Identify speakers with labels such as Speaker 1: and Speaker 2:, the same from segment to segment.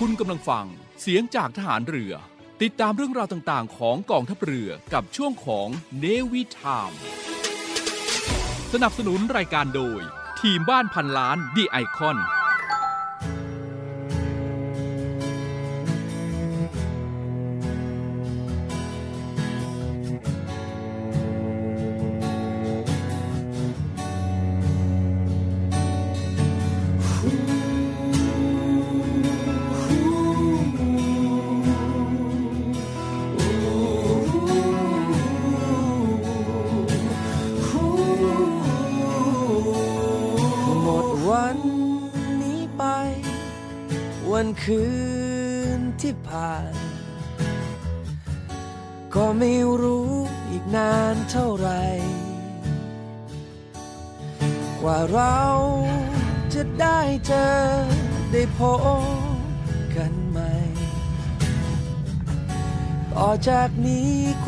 Speaker 1: คุณกำลังฟังเสียงจากทหารเรือ ติดตามเรื่องราวต่างๆ ของกองทัพเรือกับช่วงของเนวิทามสนับสนุนรายการโดย ทีมบ้านพันล้านดีไอคอน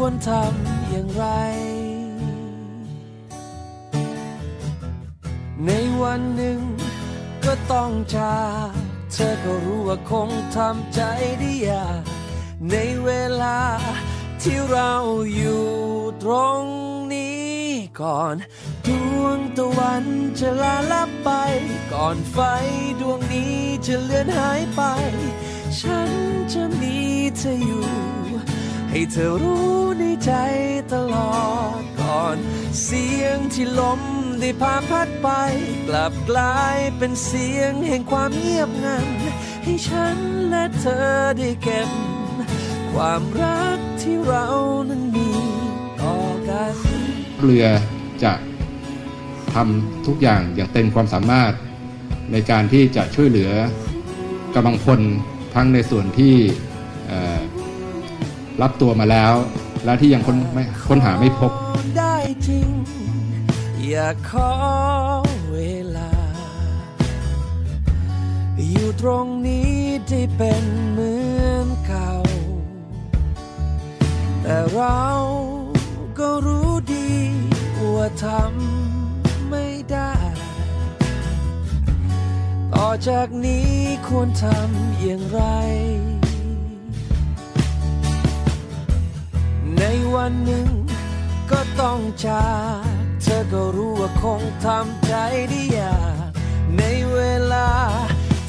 Speaker 2: ควรทำอย่างไร ในวันหนึ่งก็ต้องจากเธอก็รู้ว่าคงทำใจได้ยากในเวลาที่เราอยู่ตรงนี้ก่อน ดวงตะวันจะลาลับไป ก่อนไฟดวงนี้จะเลือนหายไป ฉันจะมีเธออยู่ ให้เธอรู้ในใจตลอดก่อน เสียงที่ลมได้พาพัดไป กลับกลายเป็นเสียงแห่งความเงียบงัน ให้ฉันและเธอได้เก็บ ความรักที่เรานั้นมีต่อกัน
Speaker 3: เรือจะทำทุกอย่างอย่างเต็มความสามารถ ในการที่จะช่วยเหลือกำลังพลทั้งในส่วนที่ รับตัวมาแล้ว และที่ยังค้นไม่ค้นหาไม่พบ
Speaker 2: ได้จริง อย่าขอเวลา อยู่ตรงนี้ที่เป็นเหมือนเก่า แต่เราก็รู้ดีว่าทำไม่ได้ ต่อจากนี้ควรทำอย่างไร ในวันหนึ่งก็ต้องจากเธอก็รู้ว่าคงทำใจได้ยากในเวลา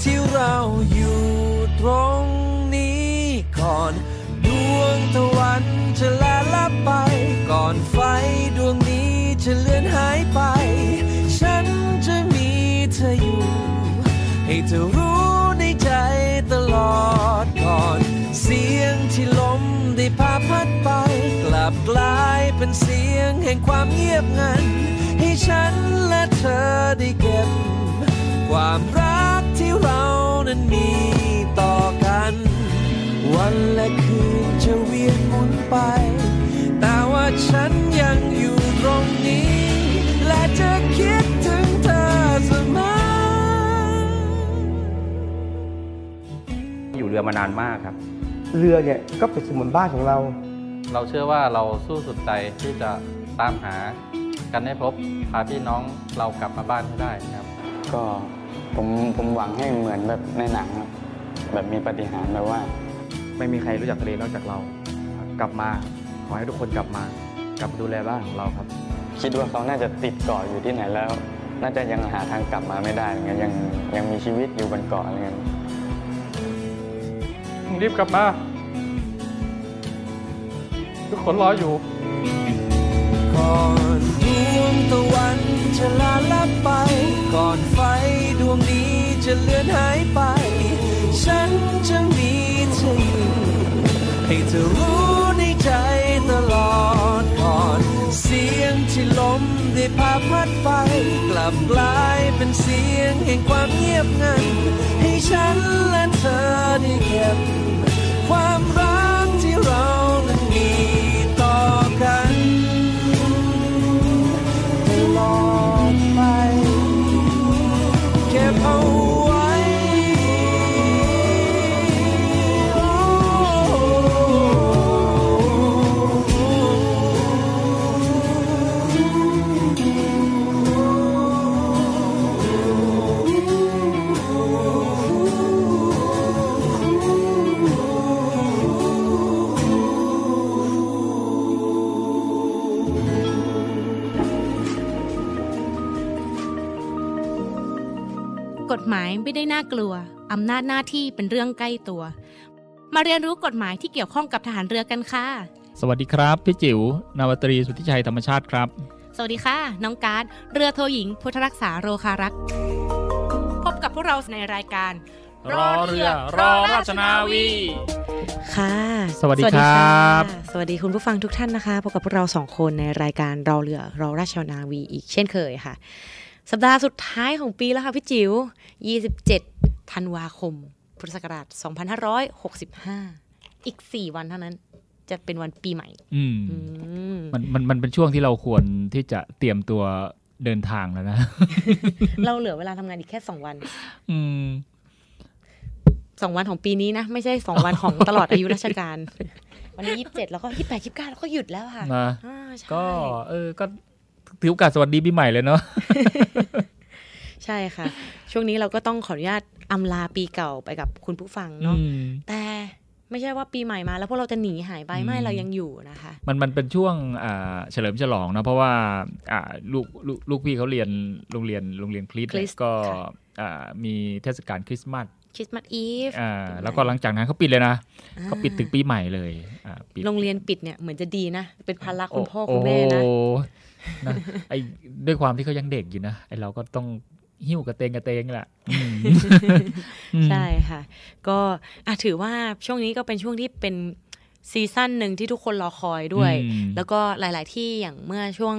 Speaker 2: ที่เราอยู่ตรงนี้ก่อน ดวงตะวันจะลาลับไป ก่อนไฟดวงนี้จะเลือนหายไป ฉันจะมีเธออยู่ ให้เธอรู้ในใจตลอดก่อน เสียงที่ลมได้พาพัดไป กลับกลายเป็นเสียงแห่งความเงียบงัน ให้ฉันและเธอได้เก็บ ความรักที่เรานั้นมีต่อกัน วันและคืนจะเวียนหมุนไป แต่ว่าฉันยังอยู่ตรงนี้ และจะคิดถึงเธอเสมอ
Speaker 4: อยู่เรือมานานมากครับ
Speaker 5: เรือเนี่ยก็เป็นสมุนบ้านของเรา
Speaker 6: เราเชื่อว่าเราสู้สุดใจที่จะตามหากันให้พบพาพี่น้องเรากลับมาบ้านให้ได้ครับ
Speaker 7: ก็ผมผมหวังให้เหมือนแบบในหนังครับ แบบมีปาฏิหารย์แบบว่า
Speaker 4: ไม่มีใครรู้จักทะเลนอกจากเรา กลับมาขอให้ทุกคนกลับมากลับมาดูแลบ้านของเราครับ
Speaker 7: คิดว่าเขาน่าจะติดเกาะอยู่ที่ไหนแล้ว น่าจะยังหาทางกลับมาไม่ได้อย่างเงี้ยยังยังมีชีวิตอยู่บนเกาะอะไรเงี้ย มึง
Speaker 6: รีบกลับมา ทุกคนรออยู่
Speaker 2: ก่อนดวงตะวันจะลาลับไป ก่อนไฟดวงนี้จะเลือนหายไป ฉันจะมีเธออยู่ให้เธอรู้ในใจตลอดก่อน เสียงที่ลมได้พาพัดไป กลับกลายเป็นเสียงแห่งความเงียบงัน ให้ฉันและเธอได้ เก็บความา
Speaker 8: ยไม่ได้น่ากลัว อำนาจหน้าที่เป็นเรื่องใกล้ตัว มาเรียนรู้กฎหมายที่เกี่ยวข้องกับทหารเรือกันค่ะ
Speaker 9: สวัสดีครับ พี่จิ๋วนาวาตรีสุทธิชัยธรรมชาติครับ
Speaker 8: สวัสดีค่ะ น้องการ์ดเรือโทหญิง พุทธรักษาโรคารักษ์พบกับพวกเราในรายการ
Speaker 9: รอเรือรอราชนาวี
Speaker 10: ค่ะ
Speaker 9: สวัสดีครับ
Speaker 10: สวัสดีคุณผู้ฟังทุกท่านนะคะพบกับพวกเราสองคนในรายการรอเรือรอราชนาวีอีกเช่นเคยค่ะ สัปดาห์สุดท้ายของปีแล้วค่ะพี่จิ๋ว 27 ธันวาคม พุทธศักราช 2565 อีก 4 วันเท่านั้น จะเป็นวันปีใหม่
Speaker 9: อืม
Speaker 10: อืม
Speaker 9: มันมันมันเป็นช่วงที่เราควรที่จะเตรียมตัวเดินทางแล้วนะ
Speaker 10: เราเหลือเวลาทำงานอีกแค่ 2 วัน
Speaker 9: อืม
Speaker 10: 2วันของปีนี้นะ ไม่ใช่2วันของตลอดอายุราชการ วันนี้27แล้วก็28 29แล้วก็หยุดแล้วค่ะ
Speaker 9: นะ
Speaker 10: อ่าใช่
Speaker 9: ก็ เออก็ ถือโอกาสสวัสดีปีใหม่เลยเนาะ
Speaker 10: ใช่ค่ะ ช่วงนี้เราก็ต้องขออนุญาตอำลาปีเก่าไปกับคุณผู้ฟังเนาะ
Speaker 9: อืม
Speaker 10: แต่ไม่ใช่ว่าปีใหม่มาแล้วพวกเราจะหนีหายไปไม่
Speaker 9: อืม
Speaker 10: เรายังอยู่นะคะ
Speaker 9: มันมันเป็นช่วงอ่าเฉลิมฉลองนะเพราะว่าอ่าลูกลูกลูกพี่เขาเรียนโรงเรียนโรงเรียนคริสต์
Speaker 10: คริสต์
Speaker 9: ก็
Speaker 10: ค่ะ
Speaker 9: อ่ามีเทศกาลคริสต์มาส
Speaker 10: คริสต์มาสอีฟ
Speaker 9: อ่าแล้วก็หลังจากนั้นเขาปิดเลยนะเขาปิดถึงปีใหม่เลยอ่าปิด
Speaker 10: โรงเรียนปิดเนี่ยเหมือนจะดีนะ เป็นภาระคุณพ่อคุณแม่นะ
Speaker 9: โอ้โห นะไอ้ด้วยความที่เขายังเด็กอยู่นะไอ้เราก็ต้องหิ้วกระเตงกระเตงแหละอืม
Speaker 10: ใช่ค่ะ ก็อะถือว่าช่วงนี้ก็เป็นช่วงที่เป็น ซีซั่นหนึ่งที่ทุกคนรอคอยด้วย
Speaker 9: อืม
Speaker 10: แล้วก็หลาย ๆ ที่อย่างเมื่อช่วง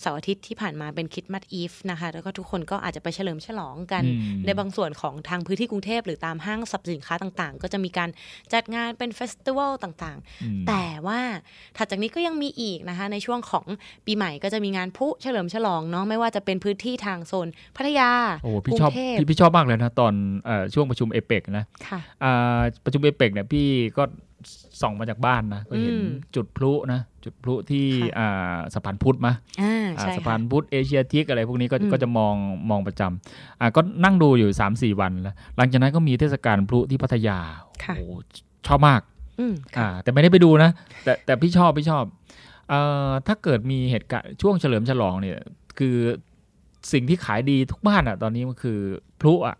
Speaker 10: เสาร์อาทิตย์ที่ผ่านมาเป็นคริสต์มาสอีฟนะคะ แล้วก็ทุกคนก็อาจจะไปเฉลิมฉลองกัน
Speaker 9: อืม
Speaker 10: ในบางส่วนของทางพื้นที่กรุงเทพหรือตามห้างสรรพสินค้าต่าง ๆ ก็จะมีการจัดงานเป็นเฟสติวัลต่าง
Speaker 9: อืม
Speaker 10: ๆแต่ว่าถัดจากนี้ก็ยังมีอีกนะคะ ในช่วงของปีใหม่ก็จะมีงานพลุเฉลิมฉลองเนาะไม่ว่าจะเป็นพื้นที่ทางโซนพัทยา
Speaker 9: โอ้
Speaker 10: ก
Speaker 9: พี่
Speaker 10: รุ
Speaker 9: ชอบ
Speaker 10: งเทพ
Speaker 9: พี่พี่ชอบมากเลยนะตอนเอ่อช่วงประชุมเอเปกนะ
Speaker 10: ค่ะ
Speaker 9: อ่าประชุมเอเปกเนี่ยพี่ก็ ส่องมาจากบ้านนะก็เห็น
Speaker 10: อืม
Speaker 9: จุดพลุนะจุดพลุที่
Speaker 10: ค่ะ
Speaker 9: อ่าสะพานพุทธมะ
Speaker 10: อ่า
Speaker 9: อ่า
Speaker 10: ใช่
Speaker 9: สะ
Speaker 10: ค่ะ
Speaker 9: พานพุทธเอเชียทิกอะไรพวกนี้ก็
Speaker 10: อืม
Speaker 9: ก็จะมองมองประจำอ่าก็นั่งดูอยู่ 3 4 วันแล้วหลังจากนั้นก็มีเทศกาลพลุที่พัทยา
Speaker 10: ค่ะ
Speaker 9: โอ้โหชอบมาก
Speaker 10: อืม
Speaker 9: อ่าแต่ไม่ได้ไปดูนะ แต่แต่พี่ชอบพี่ชอบเอ่อถ้าเกิดมีเหตุการณ์ช่วงเฉลิมฉลองเนี่ย คือสิ่งที่ขายดีทุกบ้านอะ ตอนนี้มันคือพลุอะ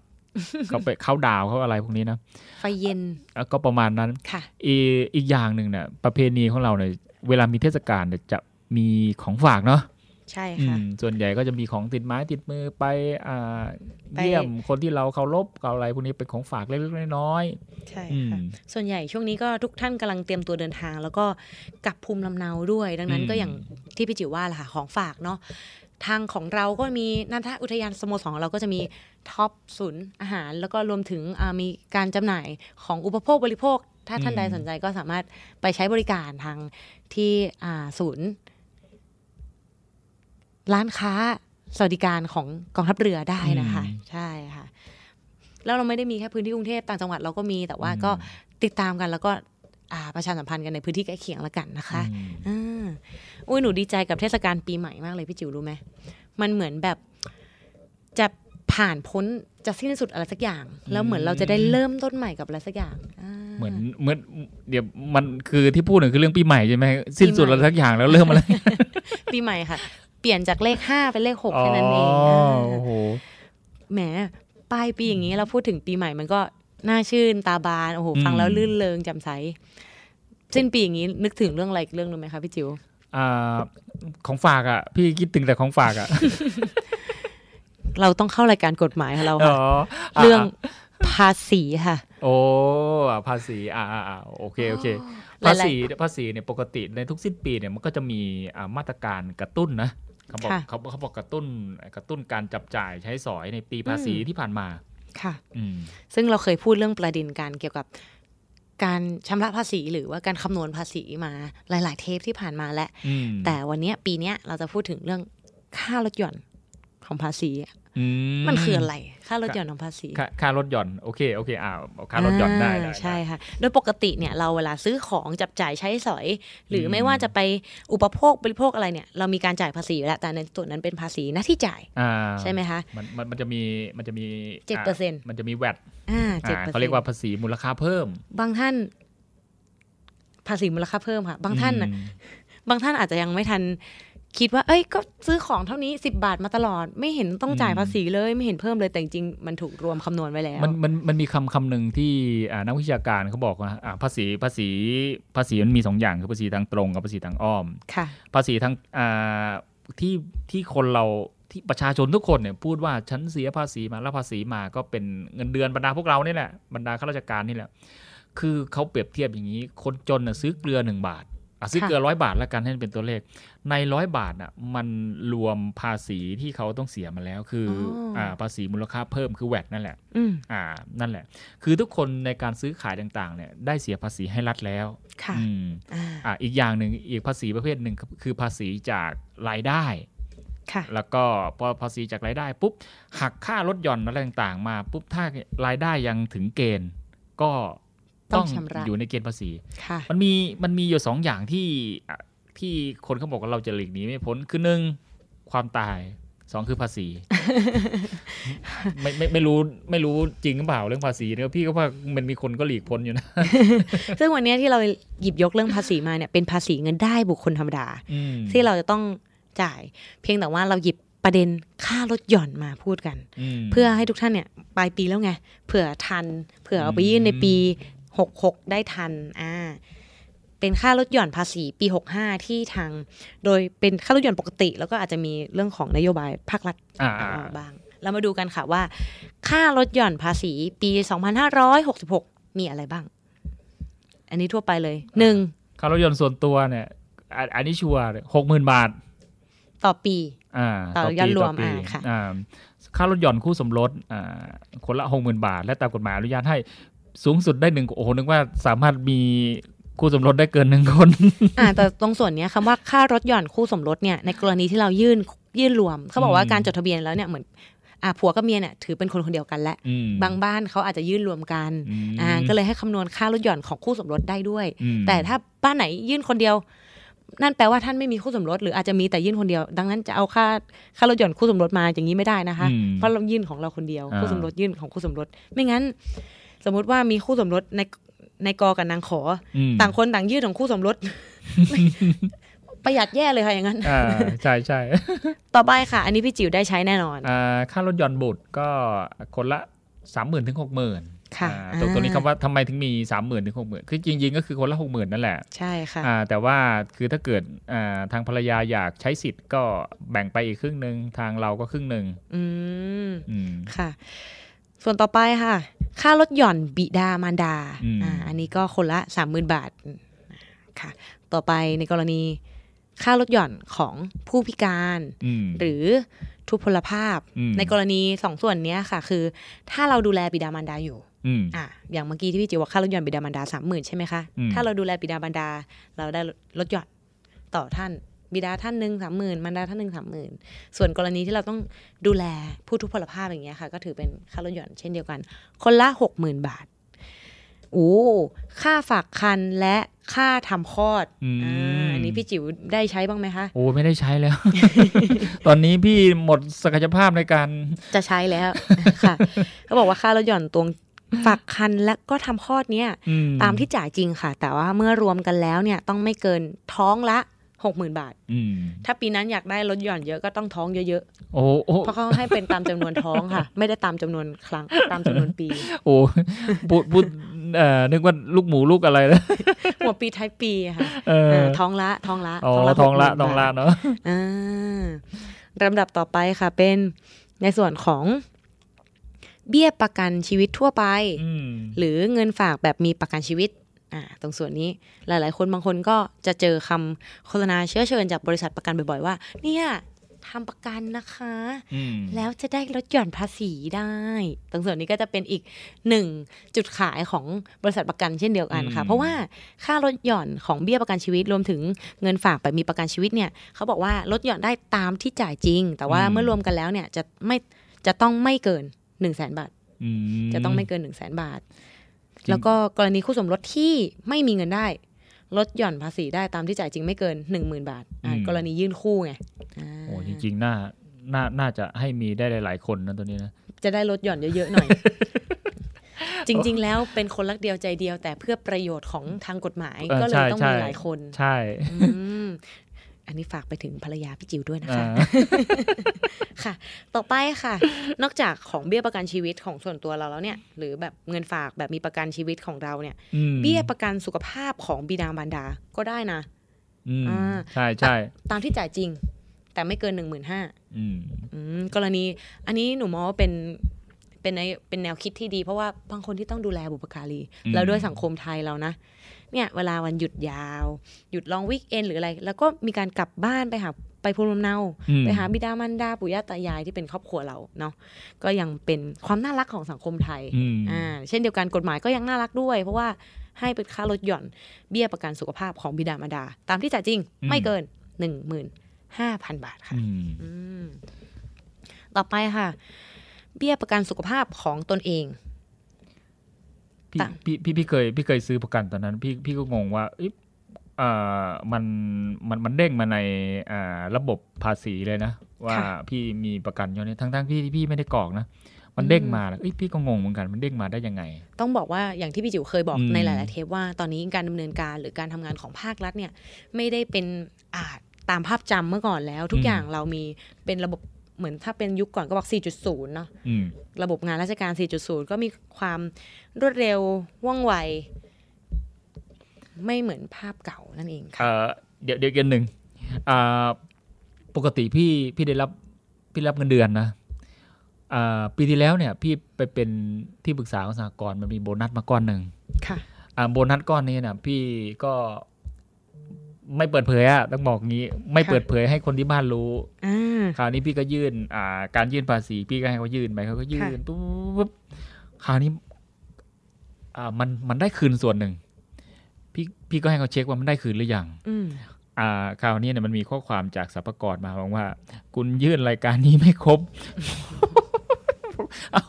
Speaker 9: เขาไปเข้าดาวเขาอะไรพวกนี้นะ
Speaker 10: ไฟเย็น
Speaker 9: อะก็ประมาณนั้น
Speaker 10: ค่ะ
Speaker 9: อีอีกอย่างหนึ่งเนี่ยประเพณีของเราเนี่ยเวลามีเทศกาลเนี่ยจะมีของฝากเนาะ
Speaker 10: ใช่
Speaker 9: อื
Speaker 10: ค่ะ
Speaker 9: มส่วนใหญ่ก็จะมีของติดไม้ติดมือไปอ่า
Speaker 10: ไป
Speaker 9: เยี่ยมคนที่เราเคารพกับอะไรพวกนี้เป็นของฝากเล็กๆน้อย
Speaker 10: ใช่
Speaker 9: ๆอืม
Speaker 10: ค่ะส่วนใหญ่ช่วงนี้ก็ทุกท่านกำลังเตรียมตัวเดินทาง แล้วก็กลับภูมิลำเนาด้วย ดังนั้น
Speaker 9: อืม
Speaker 10: ก็อย่างที่พี่จิ๋วว่าแหละค่ะของฝากเนาะ ทางของเราก็มีนันทอุทยานสโมสรของเราก็จะมีท็อปศูนย์อาหาร แล้วก็รวมถึงอ่ามีการจำหน่ายของอุปโภคบริโภค ถ้าท่านใดสนใจก็สามารถไปใช้บริการทางที่อ่าศูนย์ ร้านค้าสวัสดิการของกองทัพเรือได้นะคะ
Speaker 9: อืม
Speaker 10: ใช่ค่ะแล้วเราไม่ได้มีแค่พื้นที่กรุงเทพต่างจังหวัดเราก็มีแต่ว่าก็ติดตามกันแล้วก็อ่า ประชาสัมพันธ์กันในพื้นที่ใกล้เคียงแล้วกันนะคะ
Speaker 9: อืม
Speaker 10: อ่าอุ้ยหนูดีใจกับเทศกาลปีใหม่มากเลยพี่จิ๋วรู้ไหมมันเหมือนแบบจะผ่านพ้นจะสิ้นสุดอะไรสักอย่าง แล้วเหมือนเราจะได้เริ่มต้นใหม่กับอะไรสักอย่างอ่า
Speaker 9: เหมือนเหมือนเดี๋ยวมันคือที่พูดหนึ่งคือเรื่องปีใหม่ใช่ไหมสิ้นสุด
Speaker 10: ปีใหม่
Speaker 9: อะไรสักอย่างแล้วเริ่มอะไร
Speaker 10: ปีใหม่ค่ะ เปลี่ยนจากเลขห้าเป็นเลขหกแค่นั้นเอง
Speaker 9: อ๋อ
Speaker 10: อ่า
Speaker 9: โอ้โห
Speaker 10: แหมปลายปีอย่างนี้เราพูดถึงปีใหม่มันก็ น่าชื่นตาบานโอ้โหฟังแล้วลื่นเลงแจำใสสิ้นปีอย่างนี้นึกถึงเรื่องอะไรอีกเรื่องหนึงไหมคะพี่จิ๋ว
Speaker 9: อ่าของฝากอะ พี่คิดถึงแต่ของฝากอะ
Speaker 10: เราต้องเข้ารายการกฎหมายค่ะเรา
Speaker 9: อ๋
Speaker 10: ค่ะ
Speaker 9: อ
Speaker 10: เรื่องภาษีค่ะ
Speaker 9: โอ้อะภาษีอ่าอ่าอ่าโอเคโอเค
Speaker 10: หลายๆ
Speaker 9: ภาษีภาษีเนี่ยปกติในทุกสิ้นปีเนี่ยมันก็จะมีอ่ามาตรการกระตุ้นนะเขาบอก
Speaker 10: ค่ะ
Speaker 9: เขาเขาบอกกระตุ้นกระตุ้นการจับจ่ายใช้สอยในปีภาษี
Speaker 10: อืม
Speaker 9: ที่ผ่านมา
Speaker 10: ค่ะ
Speaker 9: อืม
Speaker 10: ซึ่งเราเคยพูดเรื่องประเด็นการเกี่ยวกับการชำระภาษีหรือว่าการคำนวณภาษีมาหลาย ๆ เทปที่ผ่านมาแล้ว
Speaker 9: อืม
Speaker 10: แต่วันเนี้ยปีเนี้ยเราจะพูดถึงเรื่องค่าลดหย่อน ของภาษีอะ
Speaker 9: อื
Speaker 10: มันคืออะไร ค่าลดหย่อนของภาษี
Speaker 9: ค่าค่ารถหย่อน โอเค โอเคอ่าเอาค่ารถหย่อนได้ได้า
Speaker 10: ใช่ค่ะ โดยปกติเนี่ยเราเวลาซื้อของจับจ่ายใช้สอย หรืออ
Speaker 9: ม
Speaker 10: ไม่ว่าจะไปอุปโภคบริโภคอะไรเนี่ย เรามีการจ่ายภาษีอยู่แล้ว แต่ในส่วนนั้นเป็นภาษีหน้าที่จ่าย
Speaker 9: อ่า
Speaker 10: ใช่ไหมคะ
Speaker 9: มันมันมันจะมี มันจะมี
Speaker 10: เจ็ดเปอร์เซ็นต์า
Speaker 9: มันจะมีแวด
Speaker 10: อ่าเจ็ดเปอร์
Speaker 9: เขา
Speaker 10: เซ็น
Speaker 9: เรียก
Speaker 10: ต์
Speaker 9: ว่าภาษีมูลค่าเพิ่ม
Speaker 10: บางท่าน ภาษีมูลค่าเพิ่มค่ะ บางท่านน่ะ
Speaker 9: อืม
Speaker 10: บางท่านอาจจะยังไม่ทัน คิดว่า เอ้ย ก็ซื้อของเท่านี้ 10 บาทมาตลอด ไม่เห็นต้องจ่ายภาษีเลย ไม่เห็นเพิ่มเลย แต่จริงๆมันถูกรวมคำนวณไว้แล้ว
Speaker 9: มันมันมันมีคำคำหนึ่งที่อ่านักวิชาการเขาบอกว่าอ่าภาษีภาษีภาษีมันมีสองอย่างคือภาษีทางตรงกับภาษีทางอ้อม
Speaker 10: ค่ะ
Speaker 9: ภาษีทางอ่าที่ที่คนเราที่ประชาชนทุกคนเนี่ยพูดว่าฉันเสียภาษีมาแล้วภาษีมาก็เป็นเงินเดือนบรรดาพวกเรานี่แหละบรรดาข้าราชการนี่แหละ คือเขาเปรียบเทียบอย่างนี้ คนจนน่ะซื้อเกลือหนึ่งบาทอะซื้อ
Speaker 10: ค่ะ
Speaker 9: เกลือร้อยบาทแล้วกันให้มันเป็นตัวเลข ในร้อยบาทอะมันรวมภาษีที่เขาต้องเสียมาแล้วคือออ่าภาษีมูลค่าเพิ่มคือแวดนั่นแหละ
Speaker 10: อืม
Speaker 9: อ่านั่นแหละ คือทุกคนในการซื้อขายต่างๆเนี่ยได้เสียภาษีให้รัฐแล้ว
Speaker 10: ค่ะ
Speaker 9: อืม
Speaker 10: อ่า
Speaker 9: อ่าอีกอย่างหนึ่งอีกภาษีประเภทหนึ่งคือคือภาษีจากรายได้
Speaker 10: ค่ะ
Speaker 9: แล้วก็พอภาษีจากรายได้ปุ๊บหักค่าลดหย่อนอะไรต่างๆ มาปุ๊บถ้ารายได้ยังถึงเกณฑ์ ก็
Speaker 10: ต้
Speaker 9: ต้
Speaker 10: อ
Speaker 9: องง
Speaker 10: ชำระ
Speaker 9: อยู่ในเกณฑ์ภาษี
Speaker 10: ค่ะ
Speaker 9: มันมีมันมีอยู่สองอย่างที่อะ ที่คนเขาบอกว่าเราจะหลีกหนีไม่พ้นคือหนึ่งความตายสองคือภาษี ไม่ไม่ไม่รู้ไม่รู้จริงหรือเปล่าเรื่องภาษีเนี่ยพี่ก็ว่ามันมีคนก็หลีกพ้นอยู่นะ
Speaker 10: ซึ่งวันนี้ที่เราหยิบยกเรื่องภาษีมาเนี่ยเป็นภาษีเงินได้บุคคลธรรมดา
Speaker 9: อืม
Speaker 10: ที่เราจะต้องจ่าย เพียงแต่ว่าเราหยิบประเด็นค่าลดหย่อนมาพูดกัน
Speaker 9: ม
Speaker 10: เพื่อให้ทุกท่านเนี่ยปลายปีแล้วไงเผื่อทัน เผื่อเอาไปยื่นในปีหกหกได้ทันอ่า เป็นค่าลดหย่อนภาษีปี 65 ที่ทาง โดยเป็นค่าลดหย่อนปกติ แล้วก็อาจจะมีเรื่องของนโยบายภาครัฐ
Speaker 9: อ่า
Speaker 10: ออกมาบ้าง เรามาดูกันค่ะว่า ค่าลดหย่อนภาษีปี 2566 มีอะไรบ้าง อันนี้ทั่วไปเลยหนึ่ง
Speaker 9: ค่ารถยนต์ส่วนตัวเนี่ยอะอันนี้ชัวร์หกหมื่นบาท
Speaker 10: ต่อปี
Speaker 9: อ่า
Speaker 10: ต่อ
Speaker 9: ปี
Speaker 10: ยอดรวม
Speaker 9: ปี
Speaker 10: อ่าค่ะ
Speaker 9: อ่าค่ารถหย่อนคู่สมรสอ่าคนละหกหมื่นบาท และตามกฎหมายอนุญาตให้สูงสุดได้หนึ่งโอ้โหนึกว่าสามารถมี คู่สมรสได้เกินหนึ่งคน
Speaker 10: อ่าแต่ตรงส่วนเนี้ยคำว่าค่ารถหย่อนคู่สมรสเนี่ยในกรณีที่เรายื่นยื่นรวม เขาบอกว่า
Speaker 9: อืม
Speaker 10: การจดทะเบียนแล้วเนี่ยเหมือนอ่าผัวกับเมียเนี่ยถือเป็นคนคนเดียวกันแหละ
Speaker 9: อืม
Speaker 10: บางบ้านเขาอาจจะยื่นรวมกัน
Speaker 9: อืม
Speaker 10: อ่าก็เลยให้คำนวณค่ารถหย่อนของคู่สมรสได้ด้วย
Speaker 9: อืม
Speaker 10: แต่ถ้าบ้านไหนยื่นคนเดียว นั่นแปลว่าท่านไม่มีคู่สมรสหรืออาจจะมีแต่ยื่นคนเดียว ดังนั้นจะเอาค่าค่ารถหย่อนคู่สมรสมาอย่างนี้ไม่ได้นะคะ
Speaker 9: อืม
Speaker 10: เพราะเรายื่นของเราคนเดียว
Speaker 9: อ่า
Speaker 10: คู่สมรสยื่นของคู่สมรสไม่งั้น สมมุติว่ามีคู่สมรสในในกอกับนางขอ
Speaker 9: อืม
Speaker 10: ต่างคนต่างยื่นของคู่สมรสประหยัดแย่เลยค่ะอย่างนั้น
Speaker 9: อ่าใช่ใช่
Speaker 10: ต่อไปค่ะ อันนี้พี่จิ๋วได้ใช้แน่นอน
Speaker 9: อ่าค่ารถยนต์บุตรก็คนละสามหมื่นถึงหกหมื่น
Speaker 10: ค่ะ
Speaker 9: ตรงตัวนี้
Speaker 10: อ่า
Speaker 9: คำว่าทำไมถึงมีสามหมื่นถึงหกหมื่นคือจริงๆ ก็คือคนละหกหมื่นนั่นแหละ
Speaker 10: ใช่ค่ะ
Speaker 9: อ่าแต่ว่าคือถ้าเกิดอ่าทางภรรยาอยากใช้สิทธิ์ก็แบ่งไปอีกครึ่งหนึ่งทางเราก็ครึ่งหนึ่ง
Speaker 10: อืม
Speaker 9: อืม
Speaker 10: ค่ะ ส่วนต่อไปค่ะ ค่ารถหย่อนบิดามารดา
Speaker 9: อืม
Speaker 10: อ่าอันนี้ก็คนละสามหมื่นบาทค่ะ ต่อไปในกรณีค่ารถหย่อนของผู้พิการ
Speaker 9: อืม
Speaker 10: หรือทุพพลภาพ
Speaker 9: อืม
Speaker 10: ในกรณีสองส่วนเนี้ยค่ะ คือ ถ้าเราดูแลบิดามารดาอยู่
Speaker 9: อืม
Speaker 10: อะอย่างเมื่อกี้ที่พี่จิวว่าค่ารถหย่อนบิดามารดาสามหมื่นใช่ไหมคะ
Speaker 9: อืม
Speaker 10: ถ้าเราดูแลบิดามารดา เราได้ลดหย่อนต่อท่าน บิดาท่านหนึ่งสามหมื่นมารดาท่านหนึ่งสามหมื่นส่วนกรณีที่เราต้องดูแลผู้ทุพพลภาพอย่างเงี้ยค่ะ ก็ถือเป็นค่าลดหย่อนเช่นเดียวกัน คนละหกหมื่นบาทโอ้ค่าฝากคันและค่าทำคลอด
Speaker 9: อืม
Speaker 10: อ่าอันนี้พี่จิ๋วได้ใช้บ้างไหมคะ
Speaker 9: โอ้ไม่ได้ใช้แล้ว ตอนนี้พี่หมดศักยภาพในการ
Speaker 10: จะใช้แล้วค่ะเขาบอกว่าค่าลดหย่อนตรงฝากคันและก็ทำคลอดเนี่ย
Speaker 9: อืม
Speaker 10: ตามที่จ่ายจริงค่ะ แต่ว่าเมื่อรวมกันแล้วเนี่ยต้องไม่เกินท้องละ หกหมื่นบาท
Speaker 9: อืม
Speaker 10: ถ้าปีนั้นอยากได้ลดหย่อนเยอะก็ต้องท้องเยอะ
Speaker 9: โอ้โอ้
Speaker 10: ๆเพราะเขาให้เป็นตามจำนวนท้องค่ะ ไม่ได้ตามจำนวนครั้งตามจำนวนปี
Speaker 9: โอ้พูดพูดเอ่อนึกว่าลูกหมูลูกอะไรนะ
Speaker 10: หัวปีท้ายปีอะค่ะ
Speaker 9: เออ
Speaker 10: เออท้องละท้องละ
Speaker 9: อ๋อทองละ
Speaker 10: 60,000
Speaker 9: ทองละ
Speaker 10: บาท
Speaker 9: เนาะ
Speaker 10: อ่าลำดับต่อไปค่ะเป็นในส่วนของเบี้ยประกันชีวิตทั่วไป
Speaker 9: อืม
Speaker 10: หรือเงินฝากแบบมีประกันชีวิต อ่าตรงส่วนนี้หลาย ๆ คนบางคนก็จะเจอคำโฆษณาเชื้อเชิญจากบริษัทประกันบ่อย ๆ ว่า เนี่ยทำประกันนะคะ
Speaker 9: อืม
Speaker 10: แล้วจะได้ลดหย่อนภาษีได้ ตรงส่วนนี้ก็จะเป็นอีกหนึ่งจุดขายของบริษัทประกันเช่นเดียวกันค่ะ
Speaker 9: อืม
Speaker 10: เพราะว่าค่าลดหย่อนของเบี้ยประกันชีวิตรวมถึงเงินฝากแบบมีประกันชีวิตเนี่ยเขาบอกว่าลดหย่อนได้ตามที่จ่ายจริง แต่ว่าเมื่อรวมกันแล้วเนี่ยจะไม่จะต้องไม่เกิน1นึ่งแสนบาท
Speaker 9: อืม
Speaker 10: จะต้องไม่เกิน1นึ่งแสนบาท
Speaker 9: จริง
Speaker 10: แล้วก็กรณีคู่สมรสที่ไม่มีเงินได้ลดหย่อนภาษีได้ตามที่จ่ายจริงไม่เกิน 1 0,000 บาทอะกรณียื่นคู่ไงอ่า
Speaker 9: โอ้จริงๆน่าน่าน่าจะให้มีได้หลาย ๆ คนนะตัวนี้นะ
Speaker 10: จะได้ลดหย่อนเยอะ ๆ หน่อย จริง ๆ แล้วเป็นคนรักเดียวใจเดียว แต่เพื่อประโยชน์ของทางกฎหมาย
Speaker 9: เออ
Speaker 10: ก็เลย
Speaker 9: ใช่
Speaker 10: ต้อง
Speaker 9: ใช่
Speaker 10: มีหลายคน
Speaker 9: ใช่
Speaker 10: อืมอันนี้ฝากไปถึงภรรยาพี่จิ๋วด้วยนะคะ
Speaker 9: อ่า
Speaker 10: ค่ะ ต่อไปค่ะ นอกจากของเบี้ยประกันชีวิตของส่วนตัวเราแล้วเนี่ย หรือแบบเงินฝากแบบมีประกันชีวิตของเราเนี่ย
Speaker 9: อืม
Speaker 10: เบี้ยประกันสุขภาพของบิดามารดาก็ได้นะ
Speaker 9: อืม
Speaker 10: อ่า
Speaker 9: ใช่ใช่
Speaker 10: ตามที่จ่ายจริง แต่ไม่เกินหนึ่งหมื่นห้า
Speaker 9: อืม
Speaker 10: กรณี อันนี้หนูมองว่าเป็น เป็นในเป็นแนวคิดที่ดี เพราะว่าบางคนที่ต้องดูแลบุปการี
Speaker 9: อืม
Speaker 10: แล้วด้วยสังคมไทยเรานะเนี่ยเวลาวันหยุดยาว หยุดลองวิกเอนหรืออะไร แล้วก็มีการกลับบ้านไปหาไปภูมิลำเนา
Speaker 9: อืม
Speaker 10: ไปหาบิดามารดาปู่ย่าตายายที่เป็นครอบครัวเราเนาะก็ยังเป็นความน่ารักของสังคมไทย
Speaker 9: อืม
Speaker 10: อ่าเช่นเดียวกันกฎหมายก็ยังน่ารักด้วย เพราะว่าให้เป็นค่าลดหย่อนเบี้ยประกันสุขภาพของบิดามารดา ตามที่จ่ายจริง
Speaker 9: อืม
Speaker 10: ไม่เกินหนึ่งหมื่นห้าพันบาทค่ะ
Speaker 9: อืม
Speaker 10: อืมต่อไปค่ะ เบี้ยประกันสุขภาพของตนเอง
Speaker 9: พี่
Speaker 10: ต่าง
Speaker 9: พี่พี่พี่เคยพี่เคยซื้อประกันตอนนั้น พี่พี่ก็งงว่าเอ๊ะเอ่อมันมันมันเด้งมาในอ่าระบบภาษีเลยนะ ว่าพี่มีประกันอยู่เนี่ยทั้งทั้งๆที่พี่ไม่ได้กรอกนะมันเด้งมาแล้วเอ้ยพี่ก็งงเหมือนกันมันเด้งมาได้ยังไง
Speaker 10: ต้องบอกว่าอย่างที่พี่จิ๋วเคยบอก
Speaker 9: อืม
Speaker 10: ในหลาย ๆ เทปว่าตอนนี้การดำเนินการหรือการทำงานของภาครัฐเนี่ยไม่ได้เป็นอาจตามภาพจำเมื่อก่อนแล้ว ทุกอย่างเรามีเป็นระบบ เหมือนถ้าเป็นยุคก่อนก็บอก 4.0 เนาะ
Speaker 9: อืม
Speaker 10: ระบบงานราชการ 4.0 ก็มีความรวดเร็วว่องไว ไม่เหมือนภาพเก่านั่นเองค่ะ
Speaker 9: เอ่อเดี๋ยวเดี๋ยวกันหนึ่งอ่าปกติพี่พี่ได้รับพี่รับเงินเดือนนะอ่าปีที่แล้วเนี่ยพี่ไปเป็นที่ปรึกษาของสหกรณ์มันมีโบนัสมาก้อนหนึ่ง
Speaker 10: ค่ะ
Speaker 9: อ่าโบนัสก้อนนี้เนี่ยพี่ก็ ไม่เปิดเผยอะต้องบอกงี้ ไม่
Speaker 10: ค่ะ
Speaker 9: เปิดเผยให้คนที่บ้านรู้
Speaker 10: อ่า
Speaker 9: คราวนี้พี่ก็ยื่นอ่า การยื่นภาษี พี่ก็ให้เขายื่นไปเขาก็ยื่น
Speaker 10: ค่ะ
Speaker 9: ปุ๊บคราวนี้ อ่ามันมันได้คืนส่วนหนึ่ง พี่พี่ก็ให้เขาเช็คว่ามันได้คืนหรือยัง
Speaker 10: อืม
Speaker 9: อ่าคราวนี้เนี่ยมันมีข้อความจากสรรพากรมาบอกว่า คุณยื่นรายการนี้ไม่ครบ เอ้า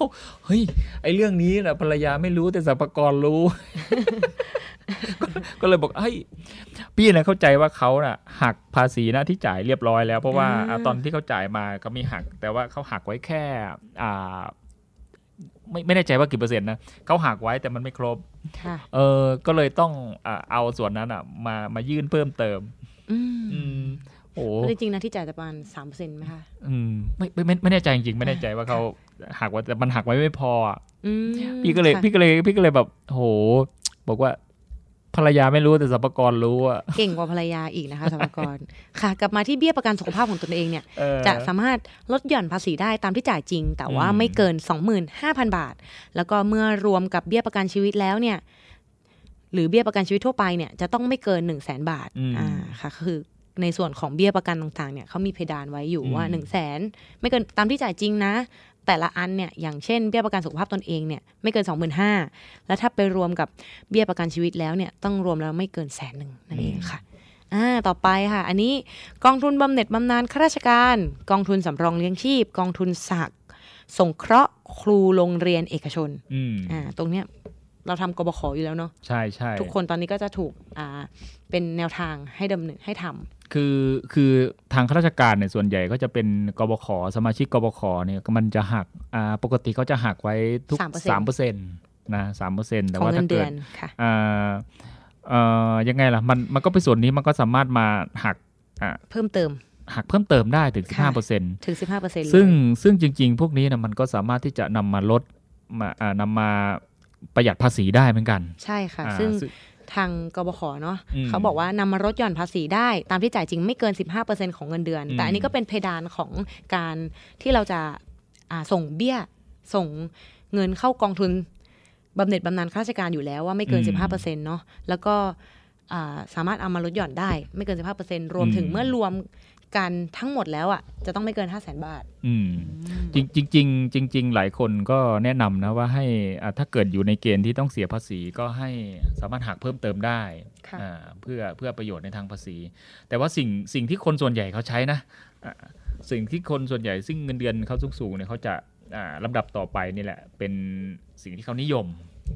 Speaker 9: เฮ้ยไอเรื่องนี้นะภรรยาไม่รู้แต่สรรพากรรู้ก็ก็เลยบอกเฮ้ยพี่นะเข้าใจว่าเขาน่ะ หักภาษีหน้าที่จ่ายเรียบร้อยแล้ว เพราะว่า
Speaker 10: อ่า
Speaker 9: อ่าตอนที่เขาจ่ายมาก็มีหัก แต่ว่าเขาหักไว้แค่ อ่าไม่ไม่แน่ใจว่ากี่เปอร์เซ็นต์นะเขาหักไว้แต่มันไม่ครบ
Speaker 10: ค่ะ
Speaker 9: เออ ก็เลยต้องอ่าเอาส่วนนั้นอะ มามายื่นเพิ่มเติม
Speaker 10: อืม
Speaker 9: อืม โอ้
Speaker 10: แล้วจริงๆนะที่จ่ายจะประมาณสามเปอร์เซ็นต์ไหมคะ
Speaker 9: อืมไม่ไม่ไม่ไม่แน่ใจจริงๆไม่แน่ใจว่าเขาหักไว้แต่มันหักไว้ไม่พออะ
Speaker 10: อืม
Speaker 9: พี่ก็เลย
Speaker 10: ค่ะ
Speaker 9: พี่ก็เลยพี่ก็เลยแบบโห บอกว่าภรรยาไม่รู้แต่สรรพากรรู้อะ
Speaker 10: เก่งกว่าภรรยาอีกนะคะสรรพากรค่ะ กลับมาที่เบี้ยประกันสุขภาพของตนเองเนี่ย
Speaker 9: เออ
Speaker 10: จะสามารถลดหย่อนภาษีได้ตามที่จ่ายจริง แต่ว่า
Speaker 9: อืม
Speaker 10: ไม่เกิน 25,000 บาท แล้วก็เมื่อรวมกับเบี้ยประกันชีวิตแล้วเนี่ย หรือเบี้ยประกันชีวิตทั่วไปเนี่ยจะต้องไม่เกิน 1 0 0 0 0แบาท
Speaker 9: อืม
Speaker 10: อ่าค่ะ คือ ในส่วนของเบี้ยประกันต่างๆเนี่ยเขามีเพดานไว้อยู่ว่า
Speaker 9: อืม
Speaker 10: 1 0 0 0 0แสนไม่เกินตามที่จ่ายจริงนะ แต่ละอันเนี่ยอย่างเช่นเบี้ยประกันสุขภาพตนเองเนี่ยไม่เกิน 25,000แล้วถ้าไปรวมกับเบี้ยประกันชีวิตแล้วเนี่ยต้องรวมแล้วไม่เกินแสนหนึ่งนั่นเองค่ะอ่าต่อไปค่ะ อันนี้กองทุนบำเหน็จบำนาญข้าราชการ กองทุนสำรองเลี้ยงชีพ กองทุนสหสงเคราะห์ครูโรงเรียนเอกชน
Speaker 9: อืม
Speaker 10: อ่าตรงเนี้ย เราทำกบขอยู่แล้วเนาะ
Speaker 9: ใช่ใช่
Speaker 10: ทุกคนตอนนี้ก็จะถูกอ่าเป็นแนวทางให้ดำเนินให้ทำ
Speaker 9: คือคือทางข้าราชการเนี่ยส่วนใหญ่ก็จะเป็นกบขสมาชิกกบขเนี่ยมันจะหักอ่าปกติเขาจะหักไว้ทุก
Speaker 10: 3%
Speaker 9: สามเปอร์เซ็นต์นะสามเปอร์เซ็นต์แต่
Speaker 10: ของ
Speaker 9: ว่า
Speaker 10: เงิ
Speaker 9: ถ้าน
Speaker 10: เดื
Speaker 9: เกิ
Speaker 10: อ
Speaker 9: ด
Speaker 10: นค่ะ
Speaker 9: อ่าเอ่อยังไงล่ะมันมันก็เป็นส่วนนี้มันก็สามารถมาหักอ่า
Speaker 10: เพิ่มเติม
Speaker 9: หักเพิ่มเติมได้ถึง
Speaker 10: ค่ะ
Speaker 9: 15เปอร์เซ็นต์
Speaker 10: ถึง 15%
Speaker 9: ซึ่งซึ่งจริง ๆ พวกนี้นะมันก็สามารถที่จะนำมาลดมาอ่านำมา ประหยัดภาษีได้เหมือนกัน
Speaker 10: ใช่ค่ะ
Speaker 9: อ่า
Speaker 10: ซึ่ง
Speaker 9: ซึ่ง
Speaker 10: ทางกบขเนาะ
Speaker 9: อืม
Speaker 10: เขาบอกว่านำมาลดหย่อนภาษีได้ตามที่จ่ายจริงไม่เกิน 15%ของเงินเดือน
Speaker 9: อืม
Speaker 10: แต่อันนี้ก็เป็นเพดานของการที่เราจะอ่าส่งเบี้ยส่งเงินเข้ากองทุนบำเหน็จบำนาญข้าราชการอยู่แล้วว่าไม่เกิน 15%เนาะแล้วก็อ่าสามารถเอามาลดหย่อนได้ไม่เกิน 15%รวมถึงเมื่อรวม กันทั้งหมดแล้วอะจะต้องไม่เกิน 5 0 0 0 0 0 บาท
Speaker 9: อืมจริงจริงๆจริง ๆ หลายคนก็แนะนำนะว่าให้อ่าถ้าเกิดอยู่ในเกณฑ์ที่ต้องเสียภาษีก็ให้สามารถหักเพิ่มเติมได้
Speaker 10: ค่ะ
Speaker 9: อ่าเพื่อเพื่อประโยชน์ในทางภาษี แต่ว่าสิ่งสิ่งที่คนส่วนใหญ่เขาใช้นะอ่าสิ่งที่คนส่วนใหญ่ซึ่งเงินเดือนเขาสูงๆเนี่ยเขาจะอ่าลำดับต่อไปนี่แหละ เป็นสิ่งที่เขานิยม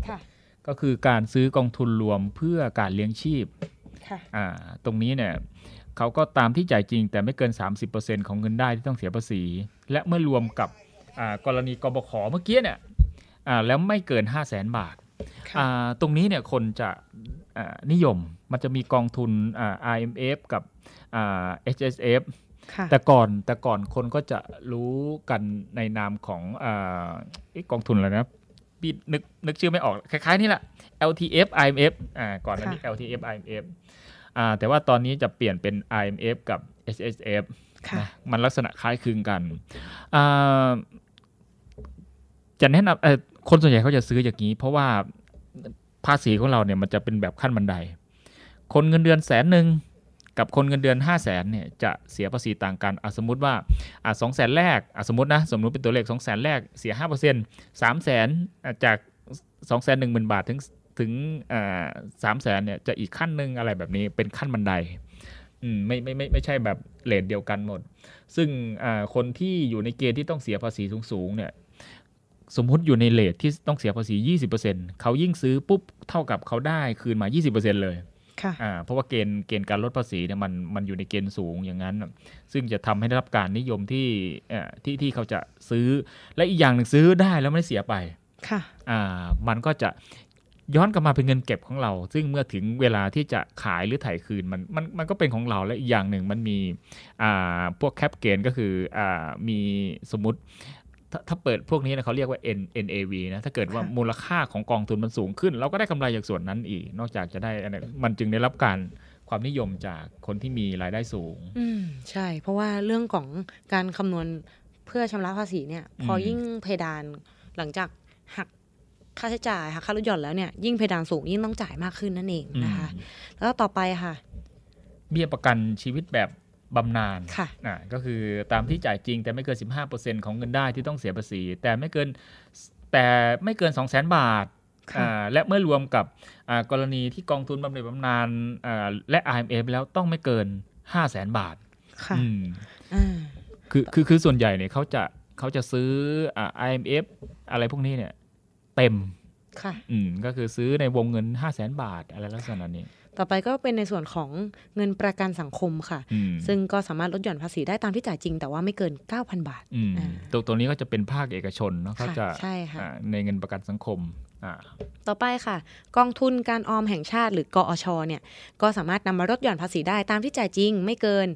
Speaker 10: ค่ะ
Speaker 9: ก็คือการซื้อกองทุนรวมเพื่อการเลี้ยงชีพ
Speaker 10: ค่ะ
Speaker 9: อ่าตรงนี้เนี่ย เขาก็ตามที่จ่ายจริง แต่ไม่เกิน 30%ของเงินได้ที่ต้องเสียภาษี และเมื่อรวมกับอ่ากรณีกบขเมื่อกี้เนี่ยอ่าแล้วไม่เกิน 5 0 0แสนบาท
Speaker 10: ค่ะ
Speaker 9: อ่าตรงนี้เนี่ยคนจะอ่านิยมมันจะมีกองทุนอ่า IMF กับอ่า HSF
Speaker 10: ค่ะ
Speaker 9: แต่ก่อนแต่ก่อนคนก็จะรู้กันในนามของอ่าเอ๊ะกองทุนอะไรนะพี่นึกนึกชื่อไม่ออก คล้ายๆนี่แหละ LTF IMF อ่าก่อนหน้านี้ LTF IMF อ่าแต่ว่าตอนนี้จะเปลี่ยนเป็น IMF กับ HSF
Speaker 10: ค่ะ
Speaker 9: นะมันลักษณะคล้ายคลึงกันอ่าจะแนะนำเอ่อคนส่วนใหญ่เขาจะซื้ออย่างนี้ เพราะว่าภาษีของเราเนี่ยมันจะเป็นแบบขั้นบันได คนเงินเดือนแสนหนึ่งกับคนเงินเดือน5 0 0แสนเนี่ยจะเสียภาษีต่างกันอะสมมติว่าอะสองแสนแรกอะสมมตินะสมมติเป็นตัวเลข2 0 0แสนแรกเสีย5%เปอร์เซ็นต์สามแสนจาก2องแสนหนึ่งหมื่นบาทถึง ถึงสามแสนเนี่ยจะอีกขั้นหนึ่งอะไรแบบนี้เป็นขั้นบันไดอืมไม่ไม่ไม่ไม่ใช่แบบเลทเดียวกันหมด ซึ่งอ่าคนที่อยู่ในเกณฑ์ที่ต้องเสียภาษีสูงๆเนี่ยสมมุติอยู่ในเลทที่ต้องเสียภาษี 20%เขายิ่งซื้อปุ๊บเท่ากับเขาได้คืนมา 20%เลย
Speaker 10: ค่ะ
Speaker 9: อ่าเพราะว่าเกณฑ์เกณฑ์การลดภาษีเนี่ยมันมันอยู่ในเกณฑ์สูงอย่างนั้นน่ะซึ่งจะทำให้ได้รับการนิยมที่เอ่อที่ที่เขาจะซื้อและอีกอย่างหนึ่งซื้อได้แล้วไม่ได้เสียไป
Speaker 10: ค่ะ
Speaker 9: อ่ามันก็จะ ย้อนกลับมาเป็นเงินเก็บของเรา ซึ่งเมื่อถึงเวลาที่จะขายหรือถ่ายคืนมันมันมันก็เป็นของเราและอีกอย่างหนึ่งมันมีอ่าพวกแคปเกณฑ์ก็คืออ่ามีสมมติถ้าถ้าเปิดพวกนี้นะเขาเรียกว่า N NAV นะถ้าเกิดว่า
Speaker 10: ค่ะ
Speaker 9: มูลค่าของกองทุนมันสูงขึ้น เราก็ได้กำไรจากส่วนนั้นอีก นอกจากจะได้อันนั้นมันจึงได้รับการความนิยมจากคนที่มีรายได้สูง
Speaker 10: อืมใช่ เพราะว่าเรื่องของการคำนวณเพื่อชำระภาษีเนี่ย พอ
Speaker 9: ม
Speaker 10: ยิ่งเพดานหลังจากหัก ค่าใช้จ่ายหักค่าลดหย่อนแล้วเนี่ยยิ่งเพดานสูงยิ่งต้องจ่ายมากขึ้นนั่นเองนะคะ
Speaker 9: อืม
Speaker 10: แล้วต่อไปค่ะ
Speaker 9: เบี้ยประกันชีวิตแบบบำนาญ
Speaker 10: ค่ะ
Speaker 9: อ่าก็คือตามที่จ่ายจริง แต่ไม่เกิน 15%ของเงินได้ที่ต้องเสียภาษี แต่ไม่เกินแต่ไม่เกิน 2 0 0 0 0 0 บาท
Speaker 10: ค่ะ
Speaker 9: อ่าและเมื่อรวมกับอ่ากรณีที่กองทุนบำเหน็จบำนาญอ่าและ IMF แล้วต้องไม่เกิน 5 0 0 0 0 0 บาท
Speaker 10: ค่ะ
Speaker 9: อืม
Speaker 10: อ่า
Speaker 9: คือคือคือส่วนใหญ่เนี่ยเขาจะเขาจะซื้ออ่า IMF อะไรพวกนี้เนี่ย เต็ม
Speaker 10: ค่ะ
Speaker 9: อืมก็คือซื้อในวงเงิน 5 0 0 0 0 0บาทอะไรลักษณะนี้
Speaker 10: ต่อไปก็เป็นในส่วนของเงินประกันสังคมค่ะ
Speaker 9: อืม
Speaker 10: ซึ่งก็สามารถลดหย่อนภาษีได้ตามที่จ่ายจริง แต่ว่าไม่เกิน 9,000 บาท
Speaker 9: อืม
Speaker 10: อ่า
Speaker 9: ตัวตัวนี้ก็จะเป็นภาคเอกชนเนาะเขา
Speaker 10: ค่ะ
Speaker 9: จะ
Speaker 10: ใช่ค่ะ
Speaker 9: อ่าในเงินประกันสังคมอ่า
Speaker 10: ต่อไปค่ะ กองทุนการออมแห่งชาติหรือกอชเนี่ย ก็สามารถนำมาลดหย่อนภาษีได้ตามที่จ่ายจริงไม่เกิน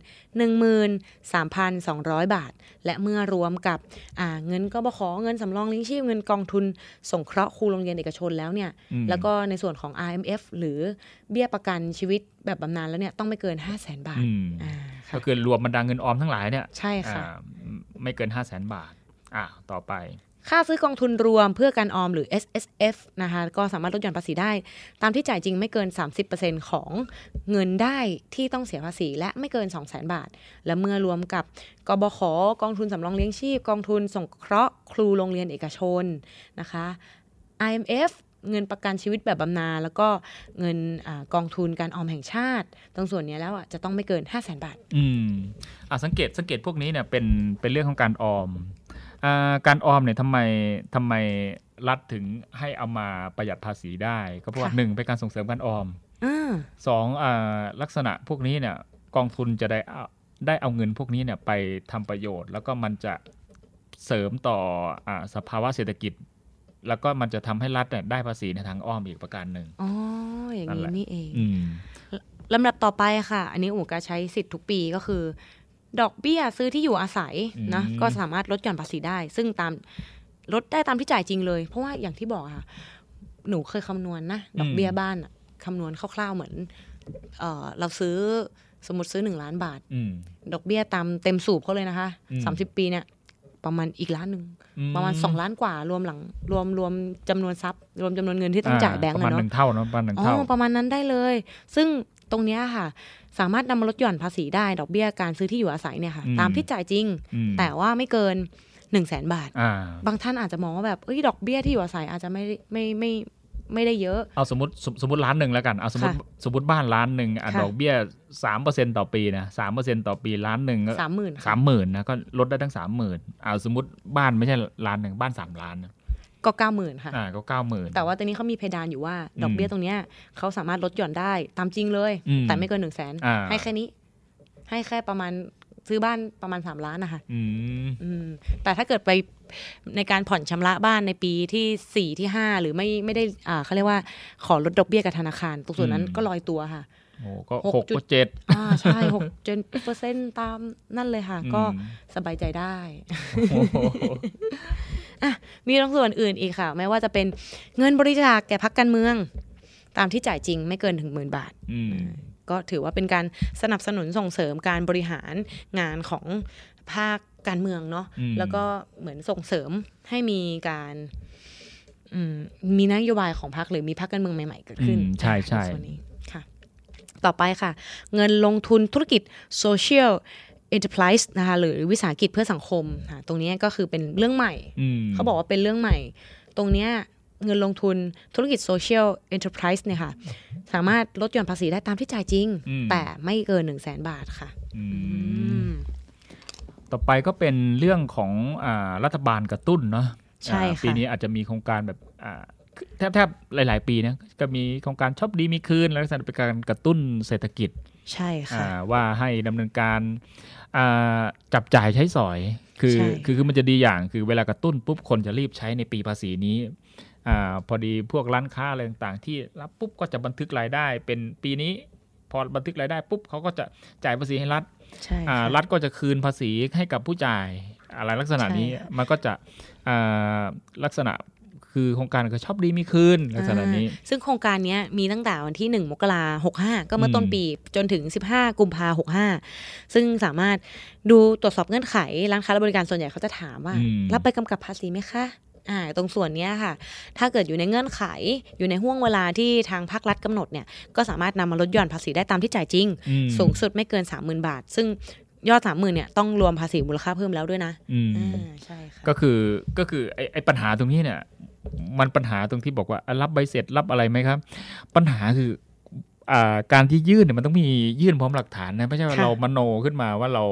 Speaker 10: 13,200 บาท และเมื่อรวมกับอ่าเงินกบขเงินสำรองเลี้ยงชีพเงินกองทุนสงเคราะห์ครูโรงเรียนเอกชนแล้วเนี่ย
Speaker 9: อืม
Speaker 10: แล้วก็ในส่วนของ IMF หรือเบี้ยประกันชีวิตแบบบำนาญแล้วเนี่ยต้องไม่เกิน 5 0 0 0 0 0บาท
Speaker 9: อืม
Speaker 10: อ่าค่ะ
Speaker 9: ก็คือรวมบรรดาเงินออมทั้งหลายเนี่ย
Speaker 10: ใช่ค่ะ
Speaker 9: อ่าไม่เกิน 5 0 0แสนบาทอ่าต่อไป
Speaker 10: ค่าซื้อกองทุนรวมเพื่อการออมหรือ S S F นะคะก็สามารถลดหย่อนภาษีได้ ตามที่จ่ายจริงไม่เกิน 30%ของเงินได้ที่ต้องเสียภาษีและไม่เกิน 2 0 0 0 0 0 บาท และเมื่อรวมกับกบขกองทุนสำรองเลี้ยงชีพ กองทุนสงเคราะห์ครูโรงเรียนเอกชนนะคะ IMF เงินประกันชีวิตแบบบำนาญแล้วก็เงินอกองทุนการออมแห่งชาติ ตรงส่วนนี้แล้วอะจะต้องไม่เกิน 5 0 0 0 0 0 บาท
Speaker 9: อืมอ่าสังเกตสังเกตพวกนี้เนี่ยเป็นเป็นเรื่องของการออม การออมเนี่ยทำไมทำไมรัฐถึงให้เอามาประหยัดภาษีได้ ก็เพราะว่า
Speaker 10: ค่ะ
Speaker 9: หนึ่งเป็นการส่งเสริมการออม
Speaker 10: อ่า
Speaker 9: สองอ่าลักษณะพวกนี้เนี่ยกองทุนจะได้เอาได้เอาเงินพวกนี้เนี่ยไปทำประโยชน์ แล้วก็มันจะเสริมต่ออาสภาวะเศรษฐกิจ แล้วก็มันจะทำให้รัฐเนี่ยได้ภาษีในทางอ้อมอีกประการหนึ่ง
Speaker 10: อ๋ออย่าง
Speaker 9: นั่น
Speaker 10: นี้
Speaker 9: แหละ
Speaker 10: นี่เอง
Speaker 9: อืม
Speaker 10: ลำดับต่อไปค่ะ อันนี้อู๋ก็ใช้สิทธิ์ทุกปีก็คือ ดอกเบี้ยซื้อที่อยู่อาศัยนะ
Speaker 9: อืม
Speaker 10: ก็สามารถลดหย่อนภาษีได้ ซึ่งตามลดได้ตามที่จ่ายจริงเลย เพราะว่าอย่างที่บอกค่ะ หนูเคยคำนวณนะดอกเบี้ยบ้านอะคำนวณคร่าวๆเหมือนเออเราซื้อสมมติซื้อหนึ่งล้านบาท
Speaker 9: อืม
Speaker 10: ดอกเบี้ยตามเต็มสูบเขาเลยนะคะ
Speaker 9: อืม
Speaker 10: สามสิบปีเนี่ย ประมาณอีกล้านหนึ่ง
Speaker 9: อื
Speaker 10: ประมาณสองล้านกว่ารวมหลัง รวมรวมจำนวนทรัพย์รวมจำนวนเงินที่ต้องจ่ายแบงก์
Speaker 9: ประมา
Speaker 10: อะ
Speaker 9: ณห
Speaker 10: เนาะ
Speaker 9: นึ่งเท่าเนาะประมาณหนึ่ง
Speaker 10: อ๋
Speaker 9: เท่า
Speaker 10: อประมาณนั้นได้เลย ซึ่งตรงเนี้ยค่ะ สามารถนำมาลดหย่อนภาษีได้ดอกเบี้ยการซื้อที่อยู่อาศัยเนี่ยค่ะ
Speaker 9: อืม
Speaker 10: ตามที่จ่ายจริง
Speaker 9: อืม
Speaker 10: แต่ว่าไม่เกิน1นึ่งแสนบาท
Speaker 9: อ่า
Speaker 10: บางท่านอาจจะมองว่าแบบเอ้ยดอกเบี้ยที่อยู่อาศัยอาจจะไม่ได้ไม่ไม่ไม่ได้เยอะ
Speaker 9: เอาสมมติสมสมมติล้านหนึ่งแล้วกัน เอาสมมติ
Speaker 10: ค่ะ
Speaker 9: สมมติบ้านล้านหนึ่งอะ
Speaker 10: ค่ะ
Speaker 9: ดอกเบี้ยสามเปอร์เซ็นต่อปีนะสามเปอร์เซ็นต่อปีล้านหนึ่งก็
Speaker 10: สามหมื่น
Speaker 9: สามหมื่นนะก็ลดได้ตั้งสามหมื่นเอาสมมติบ้านไม่ใช่ล้านหนึ่งบ้านสามล้านนะ
Speaker 10: ก็เก้าหมื่นค่ะ
Speaker 9: อ่าก็เก้าหมื่น
Speaker 10: แต่ว่าตอนนี้เขามีเพดานอยู่ว่า ดอกเบี้ยตรงเนี้ยเขาสามารถลดหย่อนได้ตามจริงเลย
Speaker 9: อืม
Speaker 10: แต่ไม่เกินหนึ่งแสน
Speaker 9: อ่า
Speaker 10: ให้แค่นี้ ให้แค่ประมาณซื้อบ้านประมาณสามล้านนะคะ
Speaker 9: อืม
Speaker 10: อืมแต่ถ้าเกิดไปในการผ่อนชำระบ้านในปีที่สี่ที่ห้าหรือไม่ไม่ได้อ่าเขาเรียกว่าขอลดดอกเบี้ยกับธนาคาร ตรงส่วนนั้น
Speaker 9: อืม
Speaker 10: ก็ลอยตัวค่ะ
Speaker 9: โอ้ก็
Speaker 10: หก
Speaker 9: หก
Speaker 10: จุด
Speaker 9: ก็เจ็ด
Speaker 10: อ่าใช่หกเจ็ดเปอร์เซ็นต์ตามนั่นเลยค่ะ
Speaker 9: อืม
Speaker 10: ก็สบายใจได้
Speaker 9: โอ้โห
Speaker 10: อะมีตรงส่วนอื่นอีกค่ะ ไม่ว่าจะเป็นเงินบริจาคแก่พักการเมือง ตามที่จ่ายจริงไม่เกินถึงหมื่นบาท
Speaker 9: อืม
Speaker 10: ก็ถือว่าเป็นการสนับสนุนส่งเสริมการบริหารงานของภาคการเมืองเนาะ
Speaker 9: อืม
Speaker 10: แล้วก็เหมือนส่งเสริมให้มีการอืมมีนโยบายของพรรคหรือมีพรรคการเมืองใหม่ ๆ เกิดขึ้น
Speaker 9: อืมใช่ใช่
Speaker 10: ส่วนนี้ค่ะ ต่อไปค่ะ เงินลงทุนธุรกิจ social enterprise นะคะหรือวิสาหกิจเพื่อสังคมค่ะตรงนี้ก็คือเป็นเรื่องใหม่
Speaker 9: อืม
Speaker 10: เขาบอกว่าเป็นเรื่องใหม่ ตรงเนี้ยเงินลงทุนธุรกิจ social enterprise เนี่ยค่ะ สามารถลดหย่อนภาษีได้ตามที่จ่ายจริง
Speaker 9: อืม
Speaker 10: แต่ไม่เกิน1 0 0 0 0แบาทค่ะ
Speaker 9: อืม
Speaker 10: อืม
Speaker 9: ต่อไปก็เป็นเรื่องของอ่ารัฐบาลกระตุ้นเนาะ
Speaker 10: ใช่
Speaker 9: อ่า
Speaker 10: ค่ะ
Speaker 9: ปีนี้อาจจะมีโครงการแบบอ่าแทบแทบหลาย ๆ ปีนะก็มีโครงการชอบดีมีคืน แล้วก็เป็นการกระตุ้นเศรษฐกิจ
Speaker 10: ใช่ค่ะ
Speaker 9: อ่าว่าให้ดำเนินการอ่าจับจ่ายใช้สอย คือ
Speaker 10: ใช่
Speaker 9: คือคือมันจะดีอย่างคือเวลากระตุ้นปุ๊บคนจะรีบใช้ในปีภาษีนี้อ่าพอดีพวกร้านค้าอะไรต่างๆ ที่รับปุ๊บก็จะบันทึกรายได้ เป็นปีนี้พอบันทึกรายได้ปุ๊บเขาก็จะจ่ายภาษีให้รัฐ
Speaker 10: ใช่
Speaker 9: อ่า
Speaker 10: ค่ะ
Speaker 9: รัฐก็จะคืนภาษีให้กับผู้จ่ายอะไรลักษณะนี้
Speaker 10: ใช่ค่ะ
Speaker 9: มันก็จะอ่าลักษณะ คือโครงการก็ชอบดีมีคืนลักษณะนี้
Speaker 10: อ่าซึ่งโครงการเนี้ยมีตั้งแต่วันที่ 1 มกราหกห้าก็เมื่อต้น
Speaker 9: อืม
Speaker 10: ปีจนถึง 15 กุมภาหกห้าซึ่งสามารถดูตรวจสอบเงื่อนไข ร้านค้าและบริการส่วนใหญ่เขาจะถามว่า
Speaker 9: อืม
Speaker 10: รับใบกำกับภาษีไหมคะอ่าตรงส่วนเนี้ยค่ะ ถ้าเกิดอยู่ในเงื่อนไข อยู่ในห่วงเวลาที่ทางภาครัฐกำหนดเนี่ย ก็สามารถนำมาลดหย่อนภาษีได้ตามที่จ่ายจริง
Speaker 9: อืม
Speaker 10: สูงสุดไม่เกิน 30,000 บาท ซึ่งยอด30,000เนี่ยต้องรวมภาษีมูลค่าเพิ่มแล้วด้วยนะ
Speaker 9: อืม
Speaker 10: อ่าใช่ค่ะ
Speaker 9: ก็คือก็คือไอ้ไอ้ปัญหาตรงนี้เนี่ย มันปัญหาตรงที่บอกว่าอะรับใบเสร็จรับอะไรไหมครับ ปัญหาคืออ่าการที่ยื่นเนี่ยมันต้องมียื่นพร้อมหลักฐานนะไม่ใช่ว่า
Speaker 10: ค่ะ
Speaker 9: เรามโนขึ้นมาว่าเรา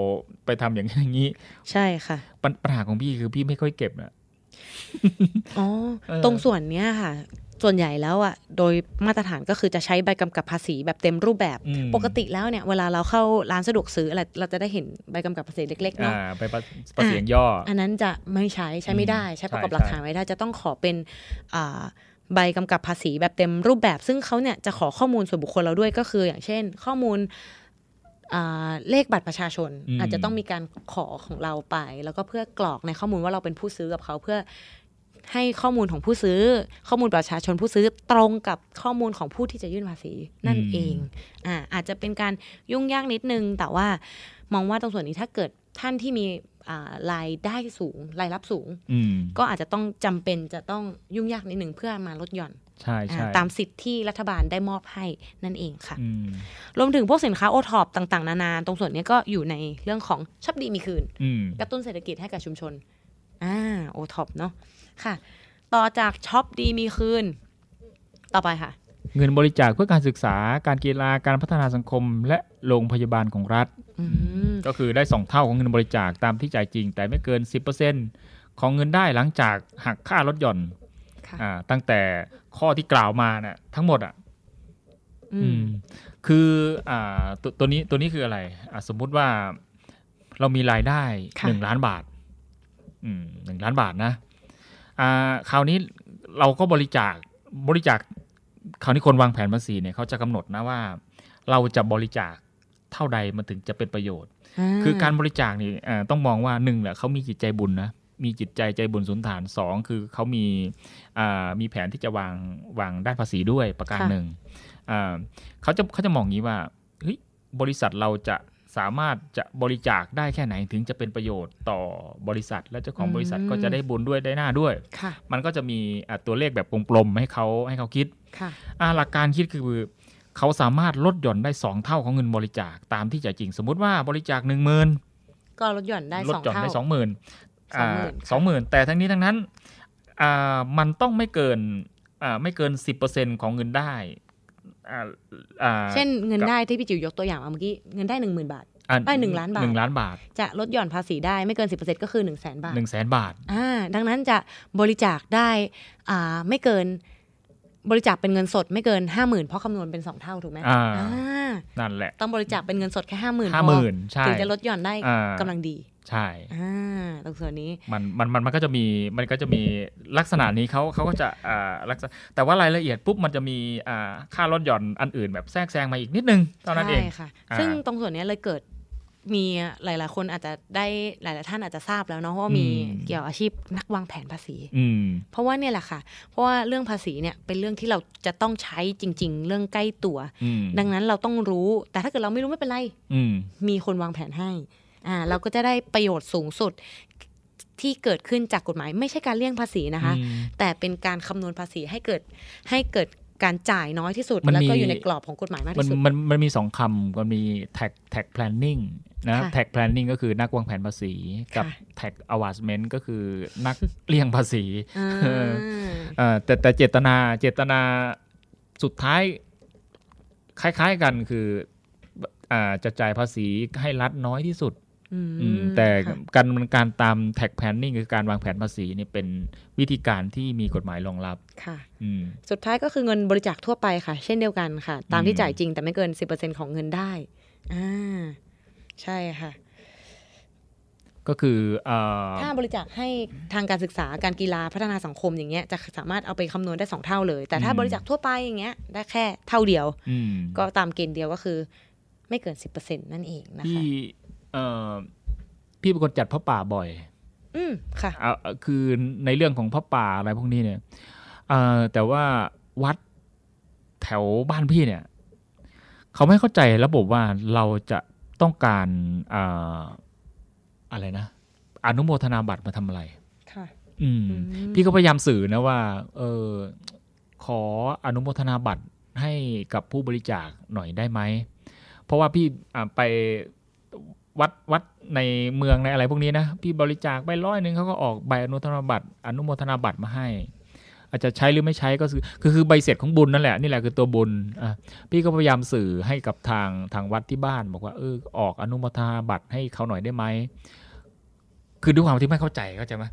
Speaker 9: ไปทำอย่างนี้อย่างนี้
Speaker 10: ใช่ค่ะ
Speaker 9: ปัญปัญหาของพี่คือพี่ไม่ค่อยเก็บนะ
Speaker 10: อ๋อ
Speaker 9: เออ
Speaker 10: ตรงส่วนเนี้ยค่ะ ส่วนใหญ่แล้วอะโดยมาตรฐานก็คือจะใช้ใบกำกับภาษีแบบเต็มรูปแบบ
Speaker 9: อืม
Speaker 10: ปกติแล้วเนี่ยเวลาเราเข้าร้านสะดวกซื้ออะไรเราจะได้เห็นใบกำกับภาษีเล็กๆเนาะ
Speaker 9: อ่าไปประประเสียงย่ออ
Speaker 10: อันนั้นจะไม่ใช้ใช้ไม่ได้ ใช้ประกอบ
Speaker 9: ใช่
Speaker 10: หลักฐานไว้ได้จะต้องขอเป็นอ่าใบกำกับภาษีแบบเต็มรูปแบบ ซึ่งเขาเนี่ยจะขอข้อมูลส่วนบุคคลเราด้วยก็คือ อย่างเช่น ข้อมูลอ่าเลขบัตรประชาชน
Speaker 9: อืม
Speaker 10: อาจจะต้องมีการขอของเราไป แล้วก็เพื่อกรอกในข้อมูลว่าเราเป็นผู้ซื้อกับเขาเพื่อ ให้ข้อมูลของผู้ซื้อ ข้อมูลประชาชนผู้ซื้อตรงกับข้อมูลของผู้ที่จะยื่นภาษีนั่นเองอ่าอาจจะเป็นการยุ่งยากนิดนึง แต่ว่ามองว่าตรงส่วนนี้ถ้าเกิดท่านที่มีอ่ารายได้สูงรายรับสูง
Speaker 9: อืม
Speaker 10: ก็อาจจะต้องจำเป็นจะต้องยุ่งยากนิดหนึ่งเพื่อมาลดหย่อน
Speaker 9: ใช่ใช่
Speaker 10: อ่าตามสิทธิ์ที่รัฐบาลได้มอบให้นั่นเองค่ะ
Speaker 9: อืม
Speaker 10: รวมถึงพวกสินค้าโอท็อปต่าง ๆ นานา ตรงส่วนนี้ก็อยู่ในเรื่องของช็อปดีมีคืน
Speaker 9: อืม
Speaker 10: กระตุ้นเศรษฐกิจให้กับชุมชนอ่าโอท็อปเนาะ ค่ะ ต่อจากช็อปดีมีคืน ต่อไปค่ะ
Speaker 9: เงินบริจาคเพื่อการศึกษาการกีฬาการพัฒนาสังคม และโรงพยาบาลของรัฐ
Speaker 10: อืม
Speaker 9: ก็คือได้ 2 เท่าของเงินบริจาคตามที่จ่ายจริง แต่ไม่เกิน 10%ของเงินได้หลังจากหักค่าลดหย่อน
Speaker 10: ค่ะ
Speaker 9: อ่าตั้งแต่ข้อที่กล่าวมาน่ะทั้งหมดอะ
Speaker 10: อื
Speaker 9: อื
Speaker 10: ม
Speaker 9: มคืออ่าตัวตัวนี้ตัวนี้คืออะไรอะสมมุติว่าเรามีรายได้
Speaker 10: ค่ะ
Speaker 9: หนึ่งล้านบาทอืมหนึ่งล้านบาทนะอ่า คราวนี้เราก็บริจาคบริจาคคราวนี้คนวางแผนภาษีเนี่ยเขาจะกำหนดนะว่า เราจะบริจาคเท่าใดมันถึงจะเป็นประโยชน์ คือการบริจาคนี่เอ่อต้องมองว่าหนึ่งแหละเขามีจิตใจบุญนะมีจิตใจใจบุญสุนทานสองคือเขามีอ่ามีแผนที่จะวางวางด้านภาษีด้วยประการ
Speaker 10: ค่ะ
Speaker 9: หนึ่งอ่าเขาจะเขาจะมองอย่างนี้ว่าเฮ้ยบริษัทเราจะ สามารถจะบริจาคได้แค่ไหนถึงจะเป็นประโยชน์ต่อบริษัท และเจ้าของบริษัทก็จะได้บุญด้วยได้หน้าด้วย
Speaker 10: ค่ะ
Speaker 9: มันก็จะมีอะตัวเลขแบบกลมๆให้เขาให้เขาคิด
Speaker 10: ค่ะ
Speaker 9: อ่าหลักการคิดคือเขาสามารถลดหย่อนได้สองเท่าของเงินบริจาคตามที่จ่ายจริง สมมุติว่าบริจาคหนึ่งหมื่น
Speaker 10: ก็ลดหย่อนได้
Speaker 9: ลด
Speaker 10: สอง
Speaker 9: หย่อน
Speaker 10: เท่า
Speaker 9: ได้สองหมื่น
Speaker 10: 20,000
Speaker 9: สองหมื่นแต่ทั้งนี้ทั้งนั้นอ่ามันต้องไม่เกินอ่าไม่เกินสิบเปอร์เซ็นของเงินได้อ่าอ่า
Speaker 10: เช่นเงิน
Speaker 9: กับ
Speaker 10: ได้ที่พี่จิ๋วยกตัวอย่างมาเมื่อกี้เงินได้หนึ่งหมื่นบาท
Speaker 9: อ่
Speaker 10: ได้หนึ่งล้านบาท
Speaker 9: หนึ่งล้านบาท
Speaker 10: จะลดหย่อนภาษีได้ไม่เกินสิบเปอร์เซ็นก็คือหนึ่งแสนบาท
Speaker 9: หนึ่งแสนบาท
Speaker 10: อ่าดังนั้นจะบริจาคได้อ่าไม่เกิน บริจาคเป็นเงินสดไม่เกินห้าหมื่นเพราะคำนวณเป็นสองเท่าถูกไหม
Speaker 9: อ่า
Speaker 10: อ่า
Speaker 9: นั่นแหละ
Speaker 10: ต้องบริจาคเป็นเงินสดแค่ห้าหมื่น
Speaker 9: 50,000ใช่
Speaker 10: ถึงจะลดหย่อนได้
Speaker 9: อ่ากำ
Speaker 10: ลังดี
Speaker 9: ใช่
Speaker 10: อ่าตรงส่วนนี้
Speaker 9: มันมันมันมันก็จะมีมันก็จะมีลักษณะนี้เขาเขาก็จะอ่าลักษณะแต่ว่ารายละเอียดปุ๊บมันจะมีอ่าค่าลดหย่อนอันอื่นแบบแทรกแซงมาอีกนิดนึงเท่านั้นเอง
Speaker 10: ใช่ค่ะ
Speaker 9: อ่า
Speaker 10: ซึ่งตรงส่วนเนี้ยเลยเกิด มีหลาย ๆ คนอาจจะได้หลาย ๆ ท่านอาจจะทราบแล้วเนาะว่ามีเกี่ยวอาชีพนักวางแผนภาษี
Speaker 9: อืม
Speaker 10: เพราะว่าเนี่ยแหละค่ะ เพราะว่าเรื่องภาษีเนี่ยเป็นเรื่องที่เราจะต้องใช้จริง ๆ เรื่องใกล้ตัว
Speaker 9: อืม
Speaker 10: ดังนั้นเราต้องรู้ แต่ถ้าเกิดเราไม่รู้ไม่เป็นไร
Speaker 9: อืม
Speaker 10: มีคนวางแผนให้อ่าเราก็จะได้ประโยชน์สูงสุดที่เกิดขึ้นจากกฎหมาย ไม่ใช่การเลี่ยงภาษีนะคะ
Speaker 9: อืม
Speaker 10: แต่เป็นการคำนวณภาษีให้เกิดให้เกิด การจ่ายน้อยที่สุด
Speaker 9: มัน
Speaker 10: แล้วก็
Speaker 9: มี
Speaker 10: อยู่ในกรอบของกฎหมายมาก
Speaker 9: มัน
Speaker 10: ที่สุด
Speaker 9: มันมันมีสองคำมันมี tax tax planning นะ
Speaker 10: ค่ะ
Speaker 9: tax planning ก็คือนักวางแผนภาษี กับ
Speaker 10: ค่ะ
Speaker 9: tax avoidment ก็คือนักเลี่ยงภาษี
Speaker 10: อ่า
Speaker 9: เออเอ่อแต่แต่เจตนาเจตนาสุดท้าย คล้าย ๆกันคืออ่าจะจ่ายภาษีให้รัฐน้อยที่สุด
Speaker 10: อืม
Speaker 9: อืม แต่
Speaker 10: ค่ะ
Speaker 9: การดำเนินการตาม tax planning คือการวางแผนภาษีนี่เป็นวิธีการที่มีกฎหมายรองรับ
Speaker 10: ค่ะ
Speaker 9: อืม
Speaker 10: สุดท้ายก็คือเงินบริจาคทั่วไปค่ะ เช่นเดียวกันค่ะ ตามที่
Speaker 9: อืม
Speaker 10: จ่ายจริงแต่ไม่เกิน 10%ของเงินได้อ่าใช่ค่ะ
Speaker 9: ก็คือเอ่อ
Speaker 10: ถ้าบริจาคให้ทางการศึกษาการกีฬาพัฒนาสังคมอย่างเงี้ยจะสามารถเอาไปคำนวณได้สองเท่าเลย แต่ถ้า
Speaker 9: อืม
Speaker 10: บริจาคทั่วไปอย่างเงี้ยได้แค่เท่าเดียว
Speaker 9: อืม
Speaker 10: ก็ตามเกณฑ์เดียวก็คือ ไม่เกิน10%นั่นเองนะคะ
Speaker 9: พี่ เอ่อพี่เป็นคนจัดพระป่าบ่อย
Speaker 10: อืมค่ะ
Speaker 9: เอาเอาคือในเรื่องของพระป่าอะไรพวกนี้เนี่ยเอ่อแต่ว่าวัดแถวบ้านพี่เนี่ย เขาไม่เข้าใจระบบว่าเราจะต้องการเอ่ออะไรนะ อนุโมทนาบัตรมาทำอะไร
Speaker 10: ค่ะ
Speaker 9: อืม
Speaker 10: อืม
Speaker 9: พี่ก็พยายามสื่อนะว่า เออขออนุโมทนาบัตรให้กับผู้บริจาคหน่อยได้ไหม เพราะว่าพี่อ่าไป วัดวัดในเมืองในอะไรพวกนี้นะพี่บริจาคไปร้อยหนึ่งเขาก็ออกใบอนุโมทนาบัตรอนุโมทนาบัตรมาให้ อาจจะใช้หรือไม่ใช้ก็คือคือคือใบเสร็จของบุญนั่นแหละนี่แหละคือตัวบุญอะพี่ก็พยายามสื่อให้กับทางทางวัดที่บ้าน บอกว่าเออออกอนุโมทนาบัตรให้เขาหน่อยได้ไหมคือด้วยความที่ไม่เข้าใจเข้าใจไหม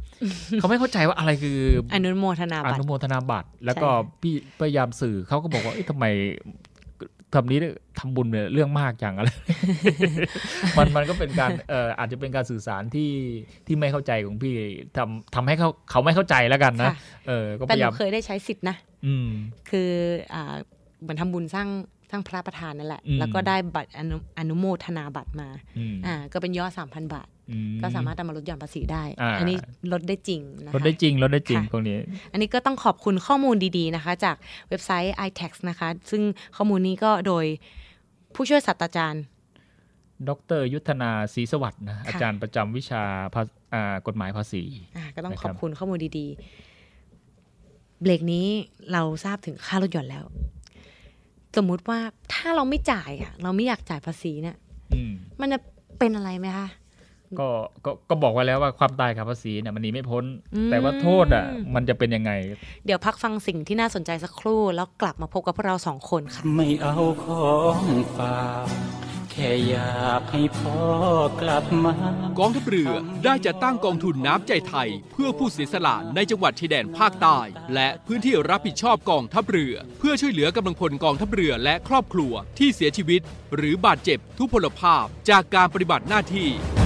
Speaker 9: เขาไม่เข้าใจว่าอะไรคือ
Speaker 10: อนุโมทนา
Speaker 9: อ
Speaker 10: บัตร
Speaker 9: นุโมทนาบัตร แล้วก็
Speaker 10: ใช่
Speaker 9: พี่พยายามสื่อเขาก็บอกว่าเอ๊ะทำไม ทำนี้เนี่ยทำบุญเนี่ยเรื่องมากจังอะไร มันมันก็เป็นการเอ่ออาจจะเป็นการสื่อสารที่ที่ไม่เข้าใจของพี่ทำทำให้เขาเขาไม่เข้าใจแล้วกันนะ
Speaker 10: ค่ะ
Speaker 9: เออก็พ
Speaker 10: แต่ห
Speaker 9: ยายา
Speaker 10: นู
Speaker 9: ม
Speaker 10: เคยได้ใช้สิทธินะ
Speaker 9: อืม
Speaker 10: คืออ่าเหมือนทำบุญสร้างสร้างพระประธานนั่นแหละ
Speaker 9: อืม
Speaker 10: แล้วก็ได้บัตรอนุอนุโมทนาบัตรมา
Speaker 9: อืม
Speaker 10: อ่าก็เป็นยอดสามพันบาท
Speaker 9: อื
Speaker 10: ก็สามารถนำมาลดหย่อนภาษีได้
Speaker 9: อ่า
Speaker 10: อันนี้ลดได้จริงนะคะ
Speaker 9: ลดได้จริงลดได้จริง
Speaker 10: ค่ะ
Speaker 9: พวกนี้
Speaker 10: อันนี้ก็ต้องขอบคุณข้อมูลดีๆนะคะ จากเว็บไซต์ iTax นะคะ ซึ่งข้อมูลนี้ก็โดยผู้ช่วยศาสตราจารย์
Speaker 9: ดรยุทธนาศรีสวัสดิ์นะอาจารย์ประจำวิชาภาอ่ากฎหมายภาษี
Speaker 10: อ่าก็ต้อง
Speaker 9: นะค
Speaker 10: ข
Speaker 9: รับ
Speaker 10: อบคุณข้อมูลดีๆ เบรกนี้เราทราบถึงค่ารถยนต์แล้ว สมมุติว่าถ้าเราไม่จ่ายอะ เราไม่อยากจ่ายภาษีเนี่ย
Speaker 9: อืม
Speaker 10: มันจะเป็นอะไรไหมคะ
Speaker 9: ก็ก็ก็บอกไว้แล้วว่าความตายกับภาษีเนี่ยมันหนีไม่พ้น
Speaker 10: อืม
Speaker 9: แต่ว่าโทษอะ มันจะเป็นยังไง
Speaker 10: เดี๋ยวพักฟังสิ่งที่น่าสนใจสักครู่ แล้วกลับมาพบกับพวกเราสองคนค่ะ
Speaker 11: ไม่เอาของฝากแค่อยากให้พ่อกลับมา
Speaker 1: กองทัพเรือได้จัดตั้งกองทุนน้ำใจไทย เพื่อผู้เสียสละในจังหวัดชายแดนภาคใต้และพื้นที่รับผิดชอบกองทัพเรือ เพื่อช่วยเหลือกำลังพลกองทัพเรือและครอบครัวที่เสียชีวิต หรือบาดเจ็บทุพพลภาพจากการปฏิบัติหน้าที่ข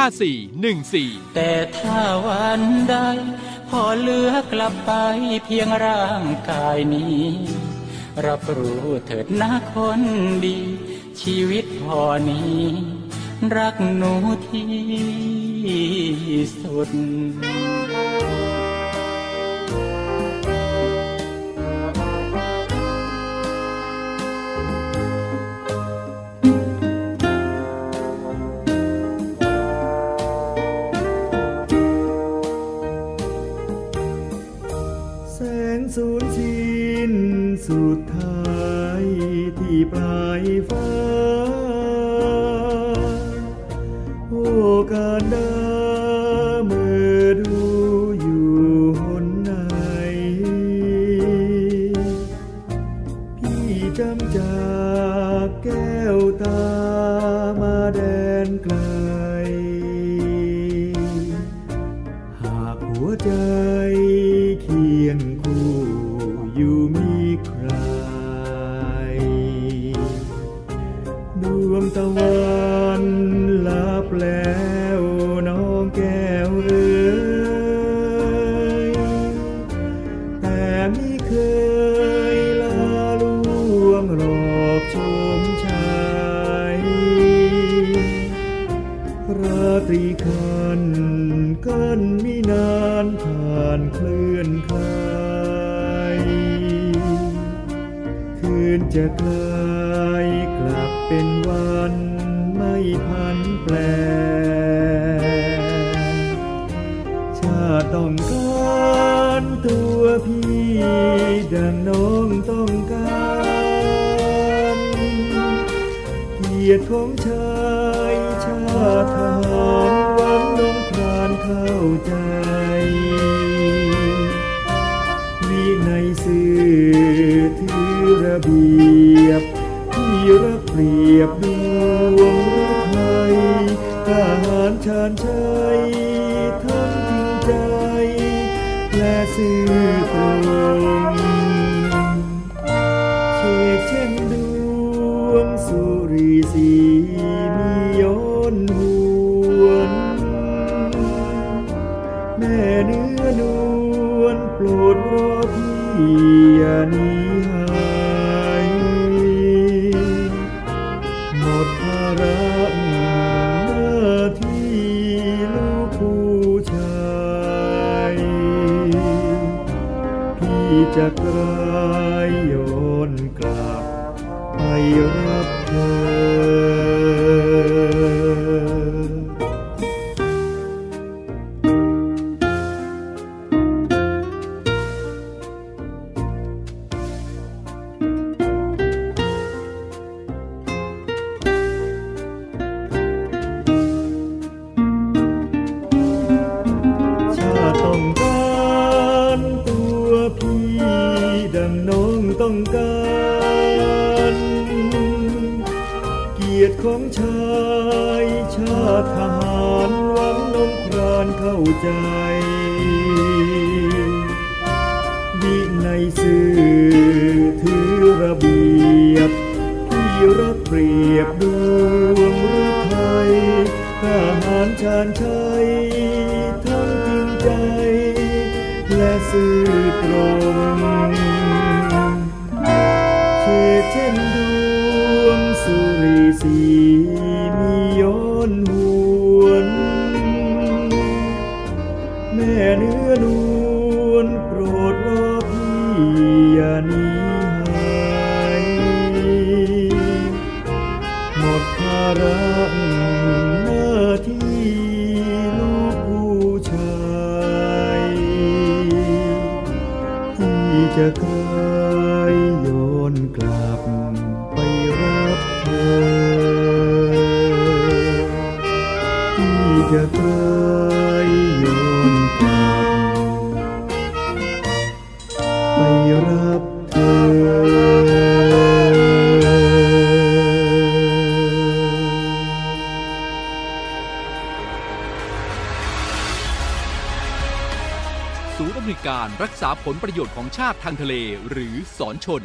Speaker 1: 5414
Speaker 11: แต่ถ้าวันใดพอเลือกลับไปเพียงร่างกายนี้ รับรู้เถิดนะคนดี ชีวิตพอนี้ รักหนูที่สุด
Speaker 12: สูญสิ้นสุดท้ายที่ปลายฟ้า นหวนแม่เนื้อนวลโปรดรอพี่อย่าหนีหายหมดภาระหน้าที่ลูกผู้ชายพี่จะกล ไปรับเธอ ที่จะกลายโยนกลับไปรับเธอ
Speaker 1: ศูนย์อำนวยการรักษาผลประโยชน์ของชาติทางทะเลหรือสอนชน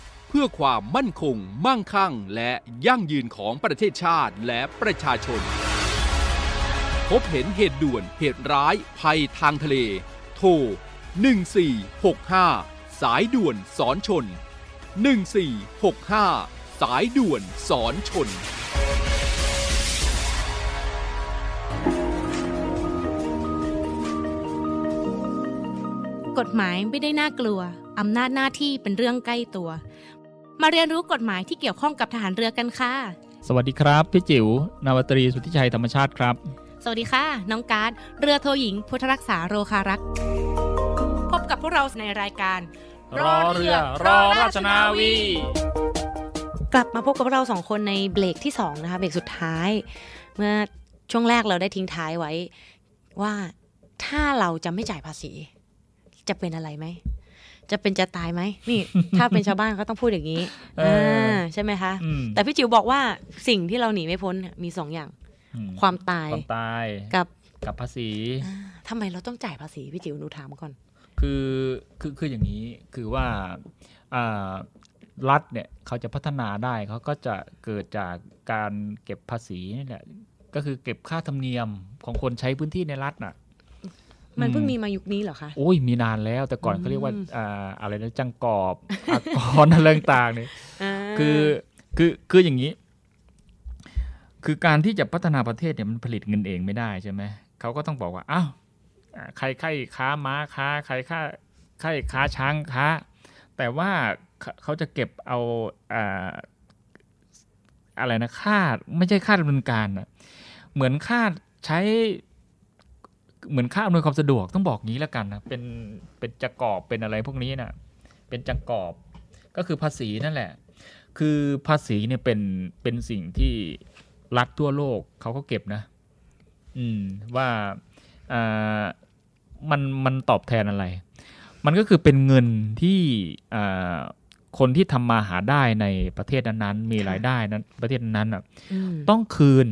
Speaker 1: เพื่อความมั่นคง มั่งคั่ง และยั่งยืนของประเทศชาติและประชาชน พบเห็นเหตุด่วนเหตุร้าย ภัยทางทะเล โทร 1465 สายด่วนสอนชน 1465 สายด่วนสอนชน
Speaker 8: กฎหมายไม่ได้น่ากลัว อำนาจหน้าที่เป็นเรื่องใกล้ตัว มาเรียนรู้กฎหมายที่เกี่ยวข้องกับทหารเรือกันค่ะ
Speaker 9: สวัสดีครับ พี่จิ๋วนาวาตรีสุทธิชัยธรรมชาติครับ
Speaker 8: สวัสดีค่ะ น้องการ์ดเรือโทหญิง พุทธรักษาโรคารักษ์พบกับพวกเราในรายการ
Speaker 9: รอเรือรอราชนาวี
Speaker 10: กลับมาพบกับเราสองคนในเบรกที่สองนะคะเบรกสุดท้าย เมื่อช่วงแรกเราได้ทิ้งท้ายไว้ว่าถ้าเราจะไม่จ่ายภาษี จะเป็นอะไรไหม จะเป็นจะตายไหมนี่ ถ้าเป็นชาวบ้านเขาต้องพูดอย่างนี้
Speaker 9: เอออ่า
Speaker 10: ใช่ไหมคะ
Speaker 9: อืม
Speaker 10: แต่พี่จิ๋วบอกว่าสิ่งที่เราหนีไม่พ้นเนี่ยมีสองอย่าง
Speaker 9: อืม
Speaker 10: ความตาย
Speaker 9: ความตาย
Speaker 10: กับ
Speaker 9: กับภาษี
Speaker 10: ทำไมเราต้องจ่ายภาษีพี่จิ๋วหนูถามก่อน
Speaker 9: คือคือคืออย่างนี้คือว่าอ่ารัฐเนี่ยเขาจะพัฒนาได้เขาก็จะเกิดจากการเก็บภาษีนี่แหละก็คือเก็บค่าธรรมเนียมของคนใช้พื้นที่ในรัฐน่ะ
Speaker 10: มันเพิ่ง
Speaker 9: อื
Speaker 10: มีมายุคนี้เหรอคะ
Speaker 9: โอ้ยมีนานแล้วแต่ก่อน
Speaker 10: อืม
Speaker 9: เขาเรียกว่าอ่าอะไรนะจังกอบอากรอะไรต่างๆเนี่ย
Speaker 10: อ่า
Speaker 9: คือคือคืออย่างนี้ คือการที่จะพัฒนาประเทศเนี่ยมันผลิตเงินเองไม่ได้ใช่ไหมเขาก็ต้องบอกว่าอ้าวอ่าใครใครค้าม้าค้า ใครค้าใครค้าช้างค้า แต่ว่าเขาเขาจะเก็บเอาอ่าอะไรนะค่าไม่ใช่ค่าดำเนินการนะเหมือนค่าใช้ เหมือนค่าอำนวยความสะดวกต้องบอกงี้แล้วกันนะเป็นเป็นจักรอบเป็นอะไรพวกนี้นะเป็นจักรอบก็คือภาษีนั่นแหละ คือภาษีเนี่ยเป็นเป็นสิ่งที่รัฐทั่วโลกเขาก็เก็บนะ อืมว่าอ่ามันมันตอบแทนอะไร มันก็คือเป็นเงินที่อ่าคนที่ทำมาหาได้ในประเทศนั้นๆมีรายได้นั้น ประเทศนั้นๆอะ
Speaker 10: อืม
Speaker 9: ต้องคืน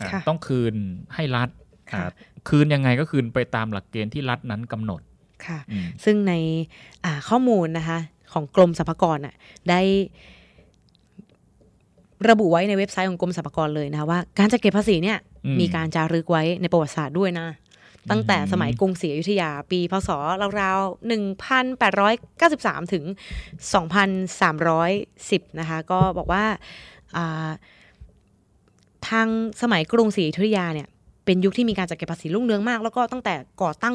Speaker 9: อะ
Speaker 10: ค่ะ
Speaker 9: ต้องคืนให้รัฐอะ
Speaker 10: ค่ะ
Speaker 9: คืนยังไงก็คืนไปตามหลักเกณฑ์ที่รัฐนั้นกำหนด
Speaker 10: ค่ะ
Speaker 9: อืม
Speaker 10: ซึ่งในอ่าข้อมูลนะคะของกรมสรรพากรอะได้ระบุไว้ในเว็บไซต์ของกรมสรรพากรเลยนะคะว่า การจัดเก็บภาษีเนี่ย
Speaker 9: อืม
Speaker 10: มีการจารึกไว้ในประวัติศาสตร์ด้วยนะ ตั้งแต่สมัยกรุงศรีอยุธยา ปีพศราวๆ 1,893 ถึง 2,310 นะคะ ก็บอกว่าอ่าทางสมัยกรุงศรีอยุธยาเนี่ย เป็นยุคที่มีการจัดเก็บภาษีรุ่งเรืองมาก แล้วก็ตั้งแต่ก่อตั้ง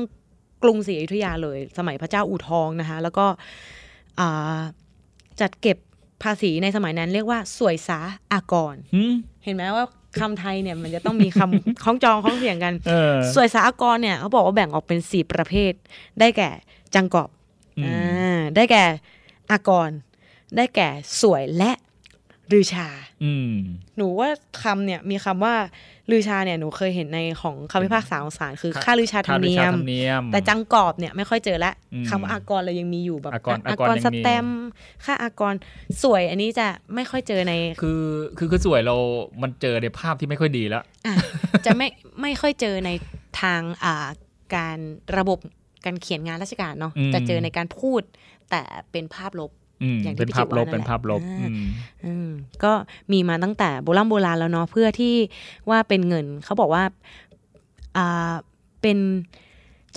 Speaker 10: กรุงศรีอยุธยาเลย สมัยพระเจ้าอู่ทองนะคะแล้วก็อ่าจัดเก็บภาษีในสมัยนั้นเรียกว่าสวยสาอากรเห็นไหมว่าคำไทยเนี่ยมันจะต้องมีคำคล้องจองคล้องเสียงกัน
Speaker 9: เออ
Speaker 10: สวยสาอากรเนี่ยเขาบอกว่าแบ่งออกเป็นสี่ประเภท ได้แก่จังกอบ
Speaker 9: อืม
Speaker 10: อ่าได้แก่อากร ได้แก่สวยและ รือชา
Speaker 9: อืม
Speaker 10: หนูว่าคำเนี่ยมีคำว่าลือชาเนี่ยหนูเคยเห็นในของคำพิพากษาของศาลคือ
Speaker 9: ค่า
Speaker 10: ค่าลือชาธรรมเนีย
Speaker 9: ค่าลือชามธรรมเนียม
Speaker 10: แต่จังกอบเนี่ยไม่ค่อยเจอละ
Speaker 9: อืม
Speaker 10: คำว่าอากรเลยยังมีอยู่แบบ
Speaker 9: อากร
Speaker 10: อา
Speaker 9: อากร
Speaker 10: กร
Speaker 9: ยังมี
Speaker 10: สแตมป์ค่าอากรสวยอันนี้จะไม่ค่อยเจอใน
Speaker 9: คือคือคือสวยเรามันเจอในภาพที่ไม่ค่อยดีแล้ว
Speaker 10: อะจะไม่ไม่ค่อยเจอในทางอ่าการระบบการเขียนงานราชการเนาะ
Speaker 9: อืม
Speaker 10: จะเจอในการพูดแต่เป็นภาพลบ
Speaker 9: อืม
Speaker 10: อย่างที่
Speaker 9: เป็น
Speaker 10: พี่
Speaker 9: ภาพ
Speaker 10: จิ๋ว
Speaker 9: ล
Speaker 10: ว่า
Speaker 9: บ
Speaker 10: นั่น
Speaker 9: เป็น
Speaker 10: แหละ
Speaker 9: ภาพลบ
Speaker 10: อ่า
Speaker 9: อืม
Speaker 10: อืมก็มีมาตั้งแต่โบราณโบราณแล้วเนาะเพื่อที่ว่าเป็นเงินเขาบอกว่าอ่าเป็น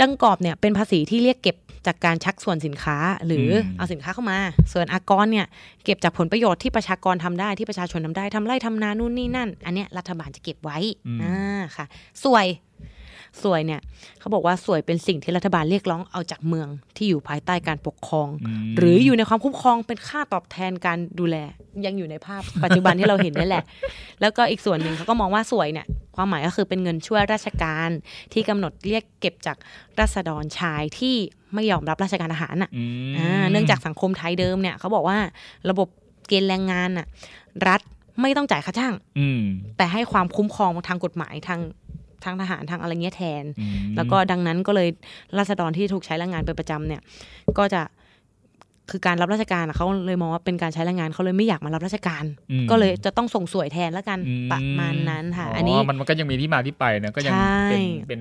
Speaker 10: จังกอบเนี่ยเป็นภาษีที่เรียกเก็บจากการชักส่วนสินค้า หรืออ
Speaker 9: ม
Speaker 10: เอาสินค้าเข้ามา ส่วนอากรเนี่ยเก็บจากผลประโยชน์ที่ประชากรทำได้ที่ประชาชนทำได้ทำไร่ทำนานู่นนี่นั่น อันเนี้ยรัฐบาลจะเก็บไว้อ่าค่ะ สวย สวยเนี่ยเขาบอกว่าสวยเป็นสิ่งที่รัฐบาลเรียกร้องเอาจากเมืองที่อยู่ภายใต้การปกครอง
Speaker 9: อืม
Speaker 10: หรืออยู่ในความคุ้มครองเป็นค่าตอบแทนการดูแล ยังอยู่ในภาพปัจจุบันที่เราเห็นนี่แหละ แล้วก็อีกส่วนหนึ่งเขาก็มองว่าสวยเนี่ยความหมายก็คือเป็นเงินช่วยราชการที่กำหนดเรียกเก็บจากราษฎรชายที่ไม่ยอมรับราชการทหารอะ
Speaker 9: อืม
Speaker 10: อ่าเนื่องจากสังคมไทยเดิมเนี่ยเขาบอกว่าระบบเกณฑ์แรงงานน่ะรัฐไม่ต้องจ่ายค่าจ้าง
Speaker 9: อืม
Speaker 10: แต่ให้ความคุ้มครองทางกฎหมายทาง ทางทหารทางอะไรเงี้ยแทน
Speaker 9: อืม
Speaker 10: แล้วก็ดังนั้นก็เลยราษฎรที่ถูกใช้แรงงานเป็นประจำเนี่ย ก็จะคือการรับราชการอะเขาเลยมองว่าเป็นการใช้แรงงานเขาเลยไม่อยากมารับราชการ
Speaker 9: อืม
Speaker 10: ก็เลยจะต้องส่งสวยแทนแล้วกัน
Speaker 9: อืม
Speaker 10: ประมาณนั้นค่ะ
Speaker 9: อ๋อ
Speaker 10: อั
Speaker 9: อั
Speaker 10: นนี้
Speaker 9: มันมันก็ยังมีที่มาที่ไปนะก็ยัง
Speaker 10: ใช่
Speaker 9: เป็นเป็น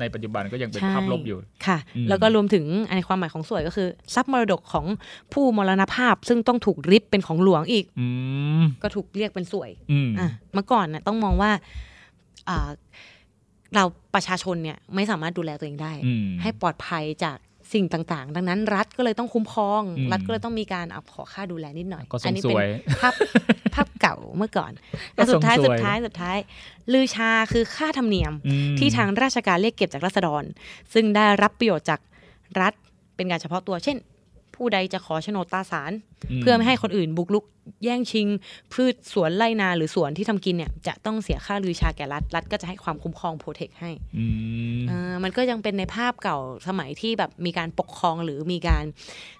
Speaker 9: ในปัจจุบันก็ยังเป็น
Speaker 10: ใช่
Speaker 9: ภาพลบอยู่
Speaker 10: ค่ะ
Speaker 9: อืม
Speaker 10: แล้วก็รวมถึงในความหมายของสวยก็คือ ทรัพย์มรดกของผู้มรณภาพ ซึ่งต้องถูกริบเป็นของหลวงอีก
Speaker 9: อืม
Speaker 10: ก็ถูกเรียกเป็นสวย
Speaker 9: อืม
Speaker 10: อะเมื่อก่อนนะต้องมองว่าอ่า เราประชาชนเนี่ยไม่สามารถดูแลตัวเองได้
Speaker 9: อืม
Speaker 10: ให้ปลอดภัยจากสิ่งต่างๆ ดังนั้นรัฐก็เลยต้องคุ้มครอง
Speaker 9: อืม
Speaker 10: รัฐก็เลยต้องมีการเอาขอค่าดูแลนิดหน่อย
Speaker 9: ก็ส่ง
Speaker 10: นี้เป็น
Speaker 9: สวย
Speaker 10: ภาพภาพเก่าเมื่อก่อน
Speaker 9: ก็
Speaker 10: อะสุดท้าย
Speaker 9: ส่งส
Speaker 10: สุ
Speaker 9: วย
Speaker 10: ดท้ายสุดท้าย ลือชาคือค่าธรรมเนียม
Speaker 9: อืม
Speaker 10: ที่ทางราชการเรียกเก็บจากรัษฎร ซึ่งได้รับประโยชน์จากรัฐเป็นการเฉพาะตัว เช่น ผู้ใดจะขอโฉนดตราสาร
Speaker 9: อืม
Speaker 10: เพื่อไม่ให้คนอื่นบุกลุก แย่งชิง พืชสวนไร่นาหรือสวนที่ทำกินเนี่ยจะต้องเสียค่าลือชาแก่รัฐรัฐก็จะให้ความคุ้มครองโปรเทคให้
Speaker 9: อืม
Speaker 10: เออมันก็ยังเป็นในภาพเก่าสมัยที่แบบมีการปกครองหรือมีการ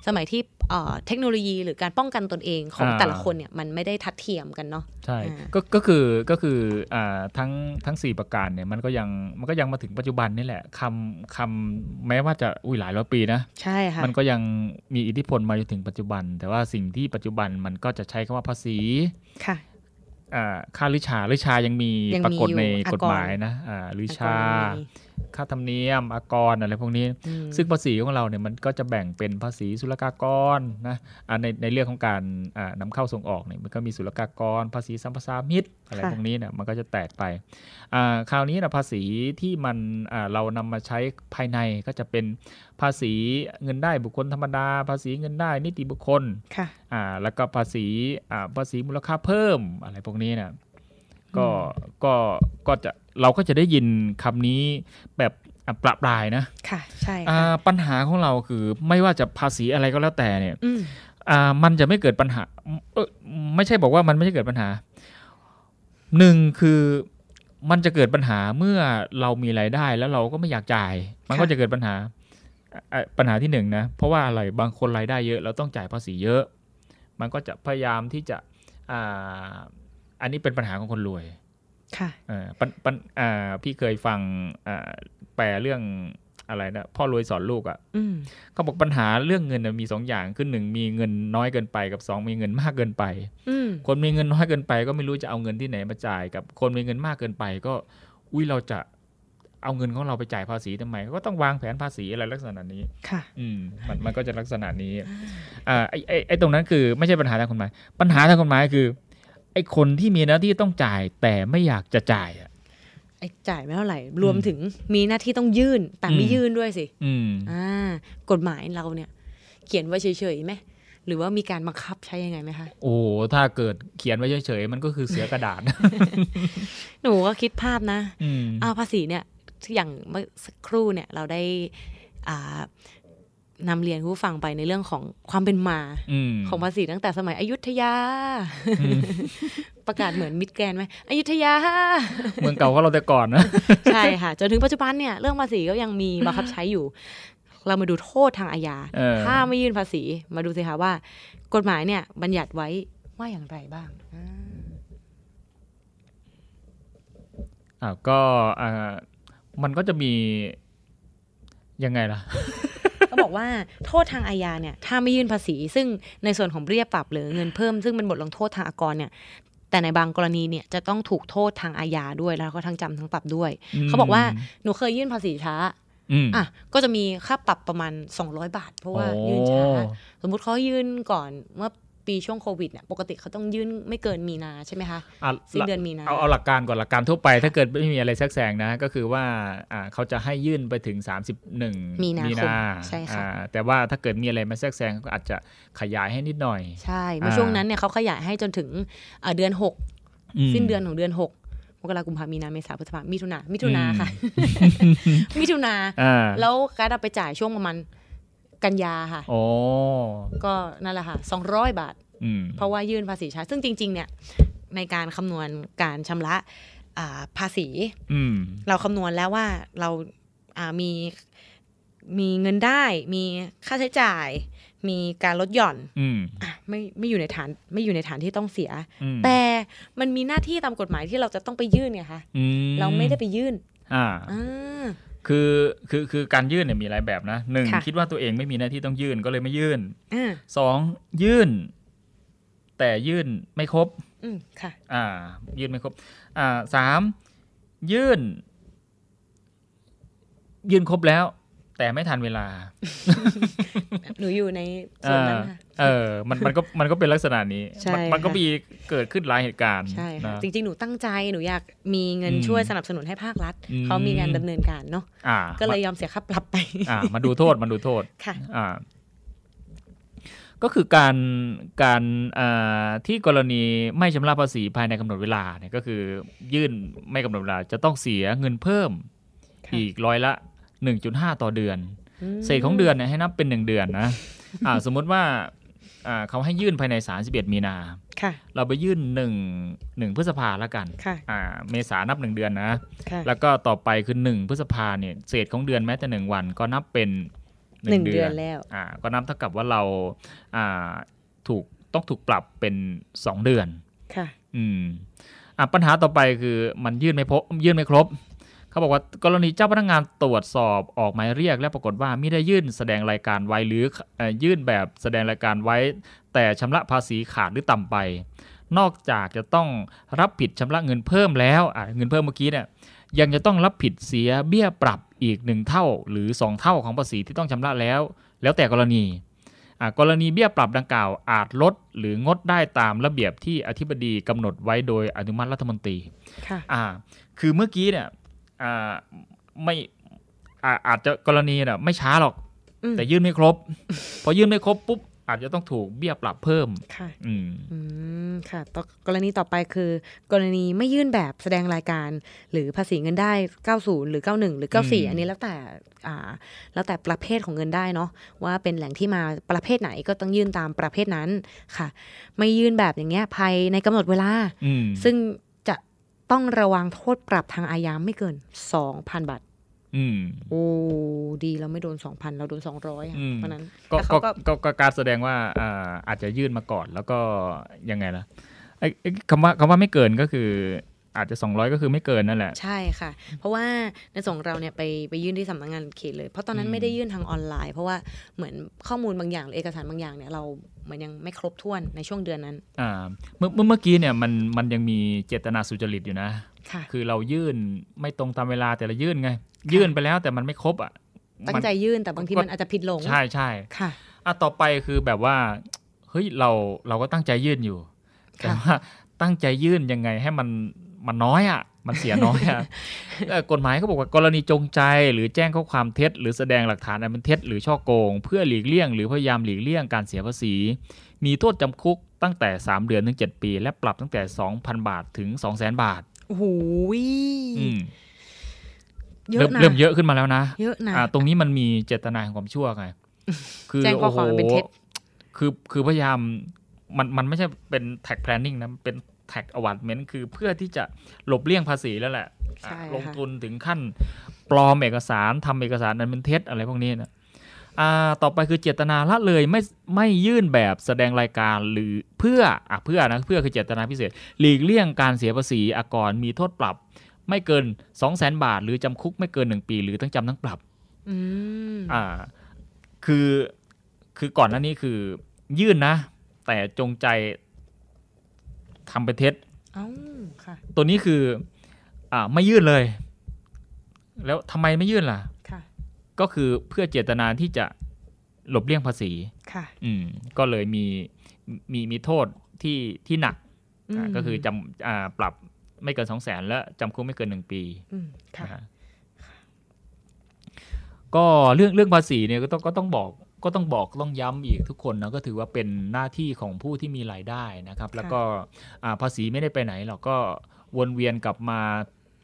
Speaker 10: สมัยที่เอ่อเทคโนโลยีหรือการป้องกันตนเองของ
Speaker 9: อ่า
Speaker 10: แต่ละคนเนี่ยมันไม่ได้ทัดเทียมกันเนาะ
Speaker 9: ใช่
Speaker 10: อ่า
Speaker 9: ก็ก็คือก็คืออ่าทั้งทั้งสี่ประการเนี่ยมันก็ยังมันก็ยังมาถึงปัจจุบันนี่แหละคำคำแม้ว่าจะอุ้ยหลายร้อยปีนะ
Speaker 10: ใช่ค่ะ
Speaker 9: มันก็ยังมีอิทธิพลมาจนถึงปัจจุบัน แต่ว่าสิ่งที่ปัจจุบันมันก็จะใช้คำว่าภาษี
Speaker 10: ค่ะ
Speaker 9: อ่าค่าลิชาลิชายังมี
Speaker 10: ยังมี
Speaker 9: ปรากฏใน
Speaker 10: อยู่
Speaker 9: กฎหมายนะอ่าลิชา
Speaker 10: อากรมี
Speaker 9: ค่าธรรมเนียมอากรอะไรพวกนี้
Speaker 10: อืม
Speaker 9: ซึ่งภาษีของเราเนี่ยมันก็จะแบ่งเป็นภาษีศุลกากรนะอ่าในในเรื่องของการอ่านำเข้าส่งออกเนี่ยมันก็มีศุลกากร ภาษีสัมปทานมิตรอะไร
Speaker 10: ค่ะ
Speaker 9: พวกนี้เนี่ยมันก็จะแตกไปอ่าคราวนี้นะภาษีที่มันอ่าเรานำมาใช้ภายในก็จะเป็นภาษีเงินได้บุคคลธรรมดา ภาษีเงินได้นิติบุคคล
Speaker 10: ค่ะ
Speaker 9: อ่าแล้วก็ภาษีอ่าภาษีมูลค่าเพิ่มอะไรพวกนี้เนี่ย ก็ก็ก็จะเราก็จะได้ยินคำนี้แบบอะประปรายนะ
Speaker 10: ค่ะใช่
Speaker 9: อ่า
Speaker 10: ค่ะ
Speaker 9: ปัญหาของเราคือไม่ว่าจะภาษีอะไรก็แล้วแต่เนี่ย
Speaker 10: อืม
Speaker 9: อ่ามันจะไม่เกิดปัญหาเออไม่ใช่บอกว่ามันไม่ใช่เกิดปัญหาหนึ่งคือมันจะเกิดปัญหาเมื่อเรามีรายได้แล้วเราก็ไม่อยากจ่าย มันก็จะเกิดปัญหาอะปัญหาที่หนึ่งนะเพราะว่าอะไรบางคนรายได้เยอะเราต้องจ่ายภาษีเยอะ มันก็จะพยายามที่จะ อ่าอันนี้เป็นปัญหาของคนรวย
Speaker 10: ค่ะ
Speaker 9: เออปันปันอ่าพี่เคยฟังอ่าแปลเรื่องอะไรนะพ่อรวยสอนลูกอะ่ะ
Speaker 10: อืม
Speaker 9: เขาบอกปัญหาเรื่องเงินน่ะมีสองอย่างคือหนึ่งมีเงินน้อยเกินไปกับสองมีเงินมากเกินไป
Speaker 10: อืม
Speaker 9: คนมีเงินน้อยเกินไป ก็ไม่รู้จะเอาเงินที่ไหนมาจ่ายกับคนมีเงินมากเกินไป ก็อุ้ยเราจะเอาเงินของเราไปจ่ายภาษีทำไม ก็ต้องวางแผนภาษีอะไรลักษณะนี้
Speaker 10: ค่ะ
Speaker 9: อืมมันมันก็จะลักษณะนี้ อ่าไอ้ไอ้ไอ้ตรงนั้นคือไม่ใช่ปัญหาทางกฎหมาย ปัญหาทางกฎหมายคือ ไอ้คนที่มีหน้าที่ต้องจ่ายแต่ไม่อยากจะจ่ายอะ
Speaker 10: ไอ้จ่ายไม่เท่าไหร่ รวมถึงมีหน้าที่ต้องยื่นแต่ไม่
Speaker 9: อืม
Speaker 10: ยื่นด้วยสิ
Speaker 9: อืม
Speaker 10: อ่ากฎหมายเราเนี่ย เขียนไว้เฉยๆไหมหรือว่ามีการบังคับใช้ยังไงไหมคะ
Speaker 9: โอ้ถ้าเกิดเขียนไว้เฉยๆมันก็คือเสือกระดาษ
Speaker 10: หนูก็คิดภาพนะ
Speaker 9: อืม
Speaker 10: อ่าภาษีเนี่ย อย่างเมื่อสักครู่เนี่ยเราได้ อ่านำเรียนผู้ฟังไปในเรื่องของความเป็นมา
Speaker 9: อืม
Speaker 10: ของภาษีตั้งแต่สมัยอยุธยา
Speaker 9: อืม
Speaker 10: ประกาศเหมือนมิดแกรนด์ไหมอยุธยา
Speaker 9: เมืองเก่าของเราแต่ก่อนนะ
Speaker 10: ใช่ค่ะ จนถึงปัจจุบันเนี่ย เรื่องภาษีก็ยังมีบังคับใช้อยู่ เรามาดูโทษทางอาญา
Speaker 9: เออ
Speaker 10: ถ้าไม่ยื่นภาษีมาดูสิคะว่า กฎหมายเนี่ย บัญญัติไว้ว่าอย่างไรบ้างอ่า
Speaker 9: อ่าก็อ่ามันก็จะมี ยังไงล่ะ
Speaker 10: เขาบอกว่าโทษทางอาญาเนี่ยถ้าไม่ยื่นภาษี ซึ่งในส่วนของเบี้ยปรับหรือเงินเพิ่มซึ่งเป็นบทลงโทษทางอากรเนี่ยแต่ในบางกรณีเนี่ยจะต้องถูกโทษทางอาญาด้วยแล้วก็ทั้งจำทั้งปรับด้วย
Speaker 9: อืม
Speaker 10: เขาบอกว่าหนูเคยยื่นภาษีช้า
Speaker 9: อืม
Speaker 10: อะก็จะมีค่าปรับประมาณ 200 บาท เพราะว่า
Speaker 9: โอ้
Speaker 10: ยื่นช้า สมมุติเขายื่นก่อนเมื่อ ปีช่วงโควิดเนี่ยปกติเขาต้องยื่นไม่เกินมีนาใช่ไหมคะ
Speaker 9: อะ
Speaker 10: สิ้นเดือนมีนา
Speaker 9: เอาเอาหลักการก่อนหลักการทั่วไป ถ้าเกิดไม่มีอะไรแทรกแซงนะก็คือว่าอ่าเขาจะให้ยื่นไปถึง 31
Speaker 10: มีนาคมใช่ค่ะ
Speaker 9: อ่าแต่ว่าถ้าเกิดมีอะไรมาแทรกแซงก็อาจจะขยายให้นิดหน่อย
Speaker 10: ใช่เมื่อช่วงนั้นเนี่ยเขาขยายให้จนถึงเอ่อเดือนหก
Speaker 9: อืม
Speaker 10: สิ้นเดือนของเดือนหกมกราคมกุมภามีนาเมษาพฤษภามิถุนามิถุนา
Speaker 9: อืม
Speaker 10: ค่ะ มิถุนา
Speaker 9: อ่า
Speaker 10: แล้วการเอาไปจ่ายช่วงประมาณ กันยาค่ะ
Speaker 9: โอ้
Speaker 10: ก็นั่นแหละค่ะสองร้อยบาท
Speaker 9: อืม
Speaker 10: เพราะว่ายื่นภาษีช้า ซึ่งจริง ๆ เนี่ย ในการคำนวณการชำระอ่าภาษี
Speaker 9: อืม
Speaker 10: เราคำนวณแล้วว่าเราอ่ามีมีเงินได้ มีค่าใช้จ่าย มีการลดหย่อน
Speaker 9: อืม
Speaker 10: อะไม่ไม่อยู่ในฐานไม่อยู่ในฐานที่ต้องเสีย
Speaker 9: อืม
Speaker 10: แต่มันมีหน้าที่ตามกฎหมายที่เราจะต้องไปยื่นไงคะ
Speaker 9: อืม
Speaker 10: เราไม่ได้ไปยื่น
Speaker 9: อ่า
Speaker 10: อ่า
Speaker 9: คือคือคือการยื่นเนี่ยมีหลายแบบนะหนึ่ง
Speaker 10: ค่ะ
Speaker 9: คิดว่าตัวเองไม่มีหน้าที่ต้องยื่นก็เลยไม่ยื่น
Speaker 10: อ่า
Speaker 9: สองยื่น แต่ยื่นไม่ครบ
Speaker 10: อืมค่ะ
Speaker 9: อ่า ยื่นไม่ครบ อ่าสามยื่น ยื่นครบแล้ว แต่ไม่ทันเวลา
Speaker 10: หนูอยู่ในส่วนนั้นค่ะ
Speaker 9: เออ มันมันก็มันก็เป็นลักษณะนี้
Speaker 10: ใช่
Speaker 9: มันมันก็
Speaker 10: ค่ะ
Speaker 9: มีเกิดขึ้นหลายเหตุการณ์
Speaker 10: ใช่ค่ะ
Speaker 9: นะ
Speaker 10: จริง ๆ หนูตั้งใจ หนูอยากมีเงิน
Speaker 9: อืม
Speaker 10: ช่วยสนับสนุนให้ภาครัฐ
Speaker 9: อืม
Speaker 10: เขามีงานดำเนินการเนาะ
Speaker 9: อ่า
Speaker 10: ก็เลยยอมเสียค่าปรับไป
Speaker 9: อ่ามาดูโทษมาดูโทษ
Speaker 10: ค่ะ
Speaker 9: อ่า ก็คือการการอ่าที่กรณีไม่ชำระภาษีภายในกำหนดเวลาเนี่ยก็คือยื่นไม่กำหนดเวลาจะต้องเสียเงินเพิ่ม
Speaker 10: ค่ะ
Speaker 9: อีกร้อยละ 1.5 ต่อเดือน
Speaker 10: มอืม
Speaker 9: เศษของเดือนเนี่ยให้นับเป็นหนึ่งเดือนนะอ่าสมมุติว่าอ่าเขาให้ยื่นภายใน 31 มีนา
Speaker 10: ค่ะ
Speaker 9: เราไปยื่น1งหนึ่งพฤษภาแล้วกัน
Speaker 10: ค่ะ
Speaker 9: อ่าเมษานับ 1 เดือนนะ
Speaker 10: ค่ะ
Speaker 9: แล้วก็ต่อไปคือ 1 พฤษภาเนี่ยเศษของเดือนแม้แต่ 1 วันก็นับเป็น
Speaker 10: หนึ่ง
Speaker 9: 1
Speaker 10: เดือนแล้ว
Speaker 9: อ่าก็นับเท่ากับว่าเราอ่าถูกต้องถูกปรับเป็น2เดือน
Speaker 10: ค่ะ
Speaker 9: อืมอะปัญหาต่อไปคือมันยื่นไม่พบยื่นไม่ครบ เขาบอกว่ากรณีเจ้าพนักงานตรวจสอบออกหมายเรียก และปรากฏว่าไม่ได้ยื่นแสดงรายการไว้หรือเอ่อยื่นแบบแสดงรายการไว้ แต่ชำระภาษีขาดหรือต่ำไป นอกจากจะต้องรับผิดชำระเงินเพิ่มแล้วอะเงินเพิ่มเมื่อกี้เนี่ยยังจะต้องรับผิดเสียเบี้ยปรับอีกหนึ่งเท่า หรือ 2 เท่าของภาษีที่ต้องชำระแล้ว แล้วแต่กรณีอะกรณีเบี้ยปรับดังกล่าวอาจลดหรืองดได้ตามระเบียบที่อธิบดีกำหนดไว้โดยอนุมัติรัฐมนตรี
Speaker 10: ค่ะ
Speaker 9: อ่าคือเมื่อกี้เนี่ย อ่าไม่อ่าอาจจะกรณีเนี่ยไม่ช้าหรอก
Speaker 10: อืม
Speaker 9: แต่ยื่นไม่ครบ พอยื่นไม่ครบปุ๊บอาจจะต้องถูกเบี้ยปรับเพิ่ม
Speaker 10: ค่ะ
Speaker 9: อืม
Speaker 10: อืม ค่ะต่อกรณีต่อไปคือ กรณีไม่ยื่นแบบแสดงรายการ หรือภาษีเงินได้ 90 หรือ 91 หรือ
Speaker 9: อืม
Speaker 10: 94 อันนี้แล้วแต่ อ่า แล้วแต่ประเภทของเงินได้เนาะ ว่าเป็นแหล่งที่มาประเภทไหนก็ต้องยื่นตามประเภทนั้น ค่ะ ไม่ยื่นแบบอย่างเงี้ยภายในกำหนดเวลา
Speaker 9: อืม
Speaker 10: ซึ่งจะ ต้องระวังโทษปรับทางอาญาไม่เกิน2,000บาท
Speaker 9: อืม
Speaker 10: โอ้ดีเราไม่โดน2,000เราโดน200ค่ะ
Speaker 9: อืม
Speaker 10: เพราะฉะนั้น
Speaker 9: ก็
Speaker 10: แล้ว
Speaker 9: ก็
Speaker 10: เขาก็
Speaker 9: ก็ก็การแสดงว่าอ่าอาจจะยื่นมาก่อนแล้วก็ยังไงล่ะไอ้ไอ้คำว่าคำว่าไม่เกินก็คือ อาจจะ 200 ก็คือไม่เกินนั่นแหละ
Speaker 10: ใช่ค่ะ เพราะว่าในส่วนของเราเนี่ยไปไปยื่นที่สำนักงานเขตเลย เพราะตอนนั้น
Speaker 9: อืม
Speaker 10: ไม่ได้ยื่นทางออนไลน์ เพราะว่าเหมือนข้อมูลบางอย่างหรือเอกสารบางอย่างเนี่ยเราเหมือนยังไม่ครบถ้วนในช่วงเดือนนั้น
Speaker 9: อ่าเมื่อเมื่อเมื่อกี้เนี่ยมันมันยังมีเจตนาสุจริตอยู่นะ
Speaker 10: ค่ะ
Speaker 9: คือเรายื่นไม่ตรงตามเวลาแต่ละยื่นไง ยื่นไปแล้วแต่มันไม่ครบอะ
Speaker 10: ตั้งใจยื่นแต่บางทีมันอาจจะผิดหลง
Speaker 9: ใช่ใช่
Speaker 10: ค่ะ
Speaker 9: อะต่อไปคือแบบว่าเฮ้ยเราเราก็ตั้งใจยื่นอยู่แต่
Speaker 10: ค่ะ
Speaker 9: ว่าตั้งใจยื่นยังไงให้มัน มันน้อยอะมันเสียน้อยอะเอ่อกฎหมายเขาบอกว่ากรณีจงใจ หรือแจ้งข้อความเท็จ หรือแสดงหลักฐานอันเป็นเท็จหรือช่อโกง เพื่อหลีกเลี่ยง หรือพยายามหลีกเลี่ยงการเสียภาษี มีโทษจำคุกตั้งแต่ 3 เดือนถึง 7 ปี และปรับตั้งแต่ 2,000 บาทถึง 200,000 บาท
Speaker 10: โอ้โห
Speaker 9: อืม
Speaker 10: เยอะ
Speaker 9: เริ่ม
Speaker 10: นะ
Speaker 9: เริ่มเยอะขึ้นมาแล้วนะ
Speaker 10: เยอะนะ
Speaker 9: อ่าตรงนี้มันมีเจตนาของความชั่วไงคือ
Speaker 10: แจ้งข้อความอันเป็นเท็จ
Speaker 9: โอ้โหคือคือพยายามมันมันไม่ใช่เป็น tax planning นะเป็น tax avoidment คือเพื่อที่จะหลบเลี่ยงภาษีแล้วแหละ
Speaker 10: ใช่
Speaker 9: อะ
Speaker 10: ค่ะ
Speaker 9: ลงทุนถึงขั้นปลอมเอกสารทำเอกสารอันเป็นเท็จอะไรพวกนี้นะอ่าต่อไปคือเจตนาละเลยไม่ไม่ยื่นแบบแสดงรายการหรือเพื่ออะเพื่อนะเพื่อคือเจตนาพิเศษ หลีกเลี่ยงการเสียภาษีอากรมีโทษปรับ ไม่เกิน 2 0 0 0 0 0บาท หรือจำคุกไม่เกิน 1 ปี หรือทั้งจำทั้งปรับ
Speaker 10: อืม
Speaker 9: อ่าคือคือก่อนหน้านี้คือยื่นนะ แต่จงใจ ทำเป็นเท็จ
Speaker 10: เอ้าค่ะ
Speaker 9: ตัวนี้คือ อ่าไม่ยื่นเลย แล้วทำไมไม่ยื่นล่ะ
Speaker 10: ค่ะ
Speaker 9: ก็คือเพื่อเจตนาที่จะหลบเลี่ยงภาษี
Speaker 10: ค่ะ
Speaker 9: อืมก็เลยมีมีมีโทษที่ที่หนักอ่า
Speaker 10: อืม
Speaker 9: ก็คือจำอ่าปรับไม่เกินสองแสนและจำคุกไม่เกินหนึ่งปี
Speaker 10: อืมค่ะ
Speaker 9: นะฮะก็เรื่องเรื่องภาษีเนี่ยก็ต้องก็ต้องบอก ก็ต้องบอกต้องย้ำอีกทุกคนนะก็ถือว่าเป็นหน้าที่ของผู้ที่มีรายได้นะครับ แล้วก็อ่าภาษีไม่ได้ไปไหนหรอกก็วนเวียนกลับมา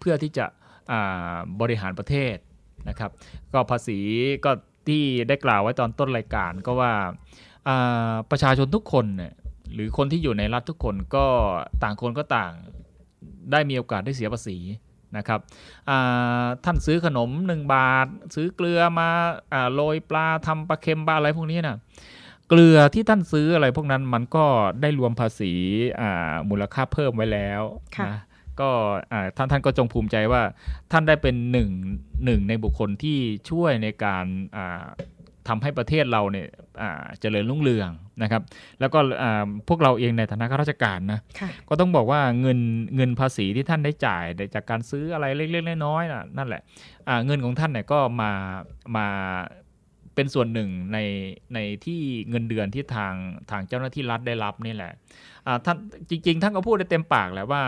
Speaker 9: เพื่อที่จะอ่าบริหารประเทศนะครับ ก็ภาษีก็ที่ได้กล่าวไว้ตอนต้นรายการก็ว่าอ่าประชาชนทุกคนเนี่ยหรือคนที่อยู่ในรัฐทุกคนก็ต่างคนก็ต่างได้มีโอกาสได้เสียภาษี นะครับอ่าท่านซื้อขนม 1 บาท ซื้อเกลือมาอ่าโรยปลาทำปลาเค็มปลาอะไรพวกนี้นะเกลือที่ท่านซื้ออะไรพวกนั้นมันก็ได้รวมภาษีอ่ามูลค่าเพิ่มไว้แล้ว
Speaker 10: ค่ะ
Speaker 9: นะก็อ่าท่านท่านก็จงภูมิใจว่าท่านได้เป็นหนึ่งหนึ่งในบุคคลที่ช่วยในการ อ่าทำให้ประเทศเราเนี่ยอ่าเจริญรุ่งเรืองนะครับ แล้วก็อ่าพวกเราเองในฐานะข้าราชการนะ
Speaker 10: ค่ะ
Speaker 9: ก็ต้องบอกว่าเงินเงินภาษีที่ท่านได้จ่ายจากการซื้ออะไรเล็กๆน้อยๆน่ะนั่นแหละอ่าเงินของท่านเนี่ยก็มามาเป็นส่วนหนึ่งในในที่เงินเดือนที่ทางทางเจ้าหน้าที่รัฐได้รับนี่แหละอ่าท่านจริง ๆ ท่านก็พูดได้เต็มปากแหละว่า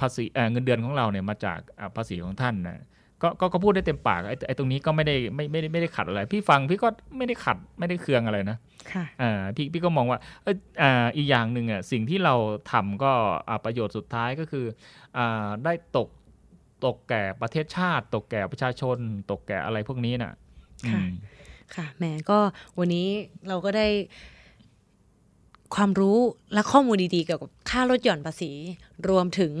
Speaker 9: ภาษีเอ่อเงินเดือนของเราเนี่ยมาจากอ่าภาษีของท่านนะ ก็ก็ก็พูดได้เต็มปากไอ้ไอ้ตรงนี้ก็ไม่ได้ไม่ไม่ได้ไม่ได้ขัดอะไร พี่ฟังพี่ก็ไม่ได้ขัดไม่ได้เคืองอะไรนะ
Speaker 10: ค่ะ
Speaker 9: อ่าพี่พี่ก็มองว่าเอยอ่าอีกอย่างหนึ่งอะสิ่งที่เราทำก็อ่าประโยชน์สุดท้ายก็คืออ่าได้ตกตกแก่ประเทศชาติ ตกแก่ประชาชน ตกแก่อะไรพวกนี้น่ะอื
Speaker 10: ค่ะ
Speaker 9: ม
Speaker 10: ค่ะแหมก็วันนี้เราก็ได้ ความรู้และข้อมูลดีๆ เกี่ยวกับค่าลดหย่อนภาษี รวมถึง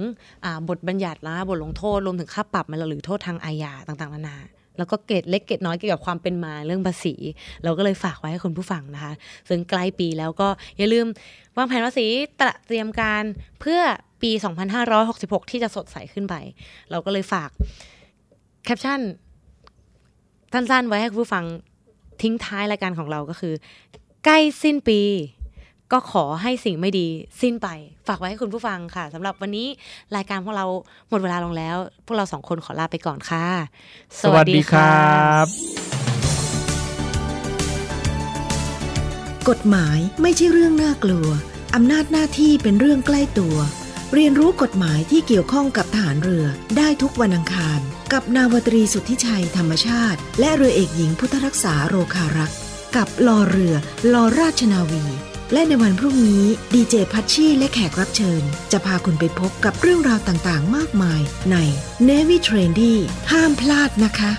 Speaker 10: บทบัญญัติและบทลงโทษ รวมถึงค่าปรับหรือโทษทางอาญาต่างๆนานาแล้วก็เกรดเล็กเกรดน้อยเกี่ยวกับความเป็นมาเรื่องภาษี เราก็เลยฝากไว้ให้คุณผู้ฟังนะคะ ซึ่งใกล้ปีแล้วก็อย่าลืมวางแผนภาษีตระเตรียมการเพื่อปี 2566 ที่จะสดใสขึ้นไป เราก็เลยฝากแคปชั่นสั้นๆไว้ให้คุณผู้ฟังทิ้งท้ายรายการของเราก็คือ ใกล้สิ้นปี ก็ขอให้สิ่งไม่ดีสิ้นไป ฝากไว้ให้คุณผู้ฟังค่ะสำหรับวันนี้รายการพวกเราหมดเวลาลงแล้ว พวกเราสองคนขอลาไปก่อนค่ะ
Speaker 9: สวัสดีครับ
Speaker 13: กฎหมายไม่ใช่เรื่องน่ากลัวอำนาจหน้าที่เป็นเรื่องใกล้ตัว เรียนรู้กฎหมายที่เกี่ยวข้องกับทหารเรือได้ทุกวันอังคาร กับนาวตรีสุทธิชัยธรรมชาติ และเรือเอกหญิงพุทธรักษาโรคารักษ์กับลอเรือลอราชนาวี และในวันพรุ่งนี้ดีเจพัชชีและแขกรับเชิญ จะพาคุณไปพบกับเรื่องราวต่างๆ มากมายใน Navy Trendy ห้ามพลาดนะคะ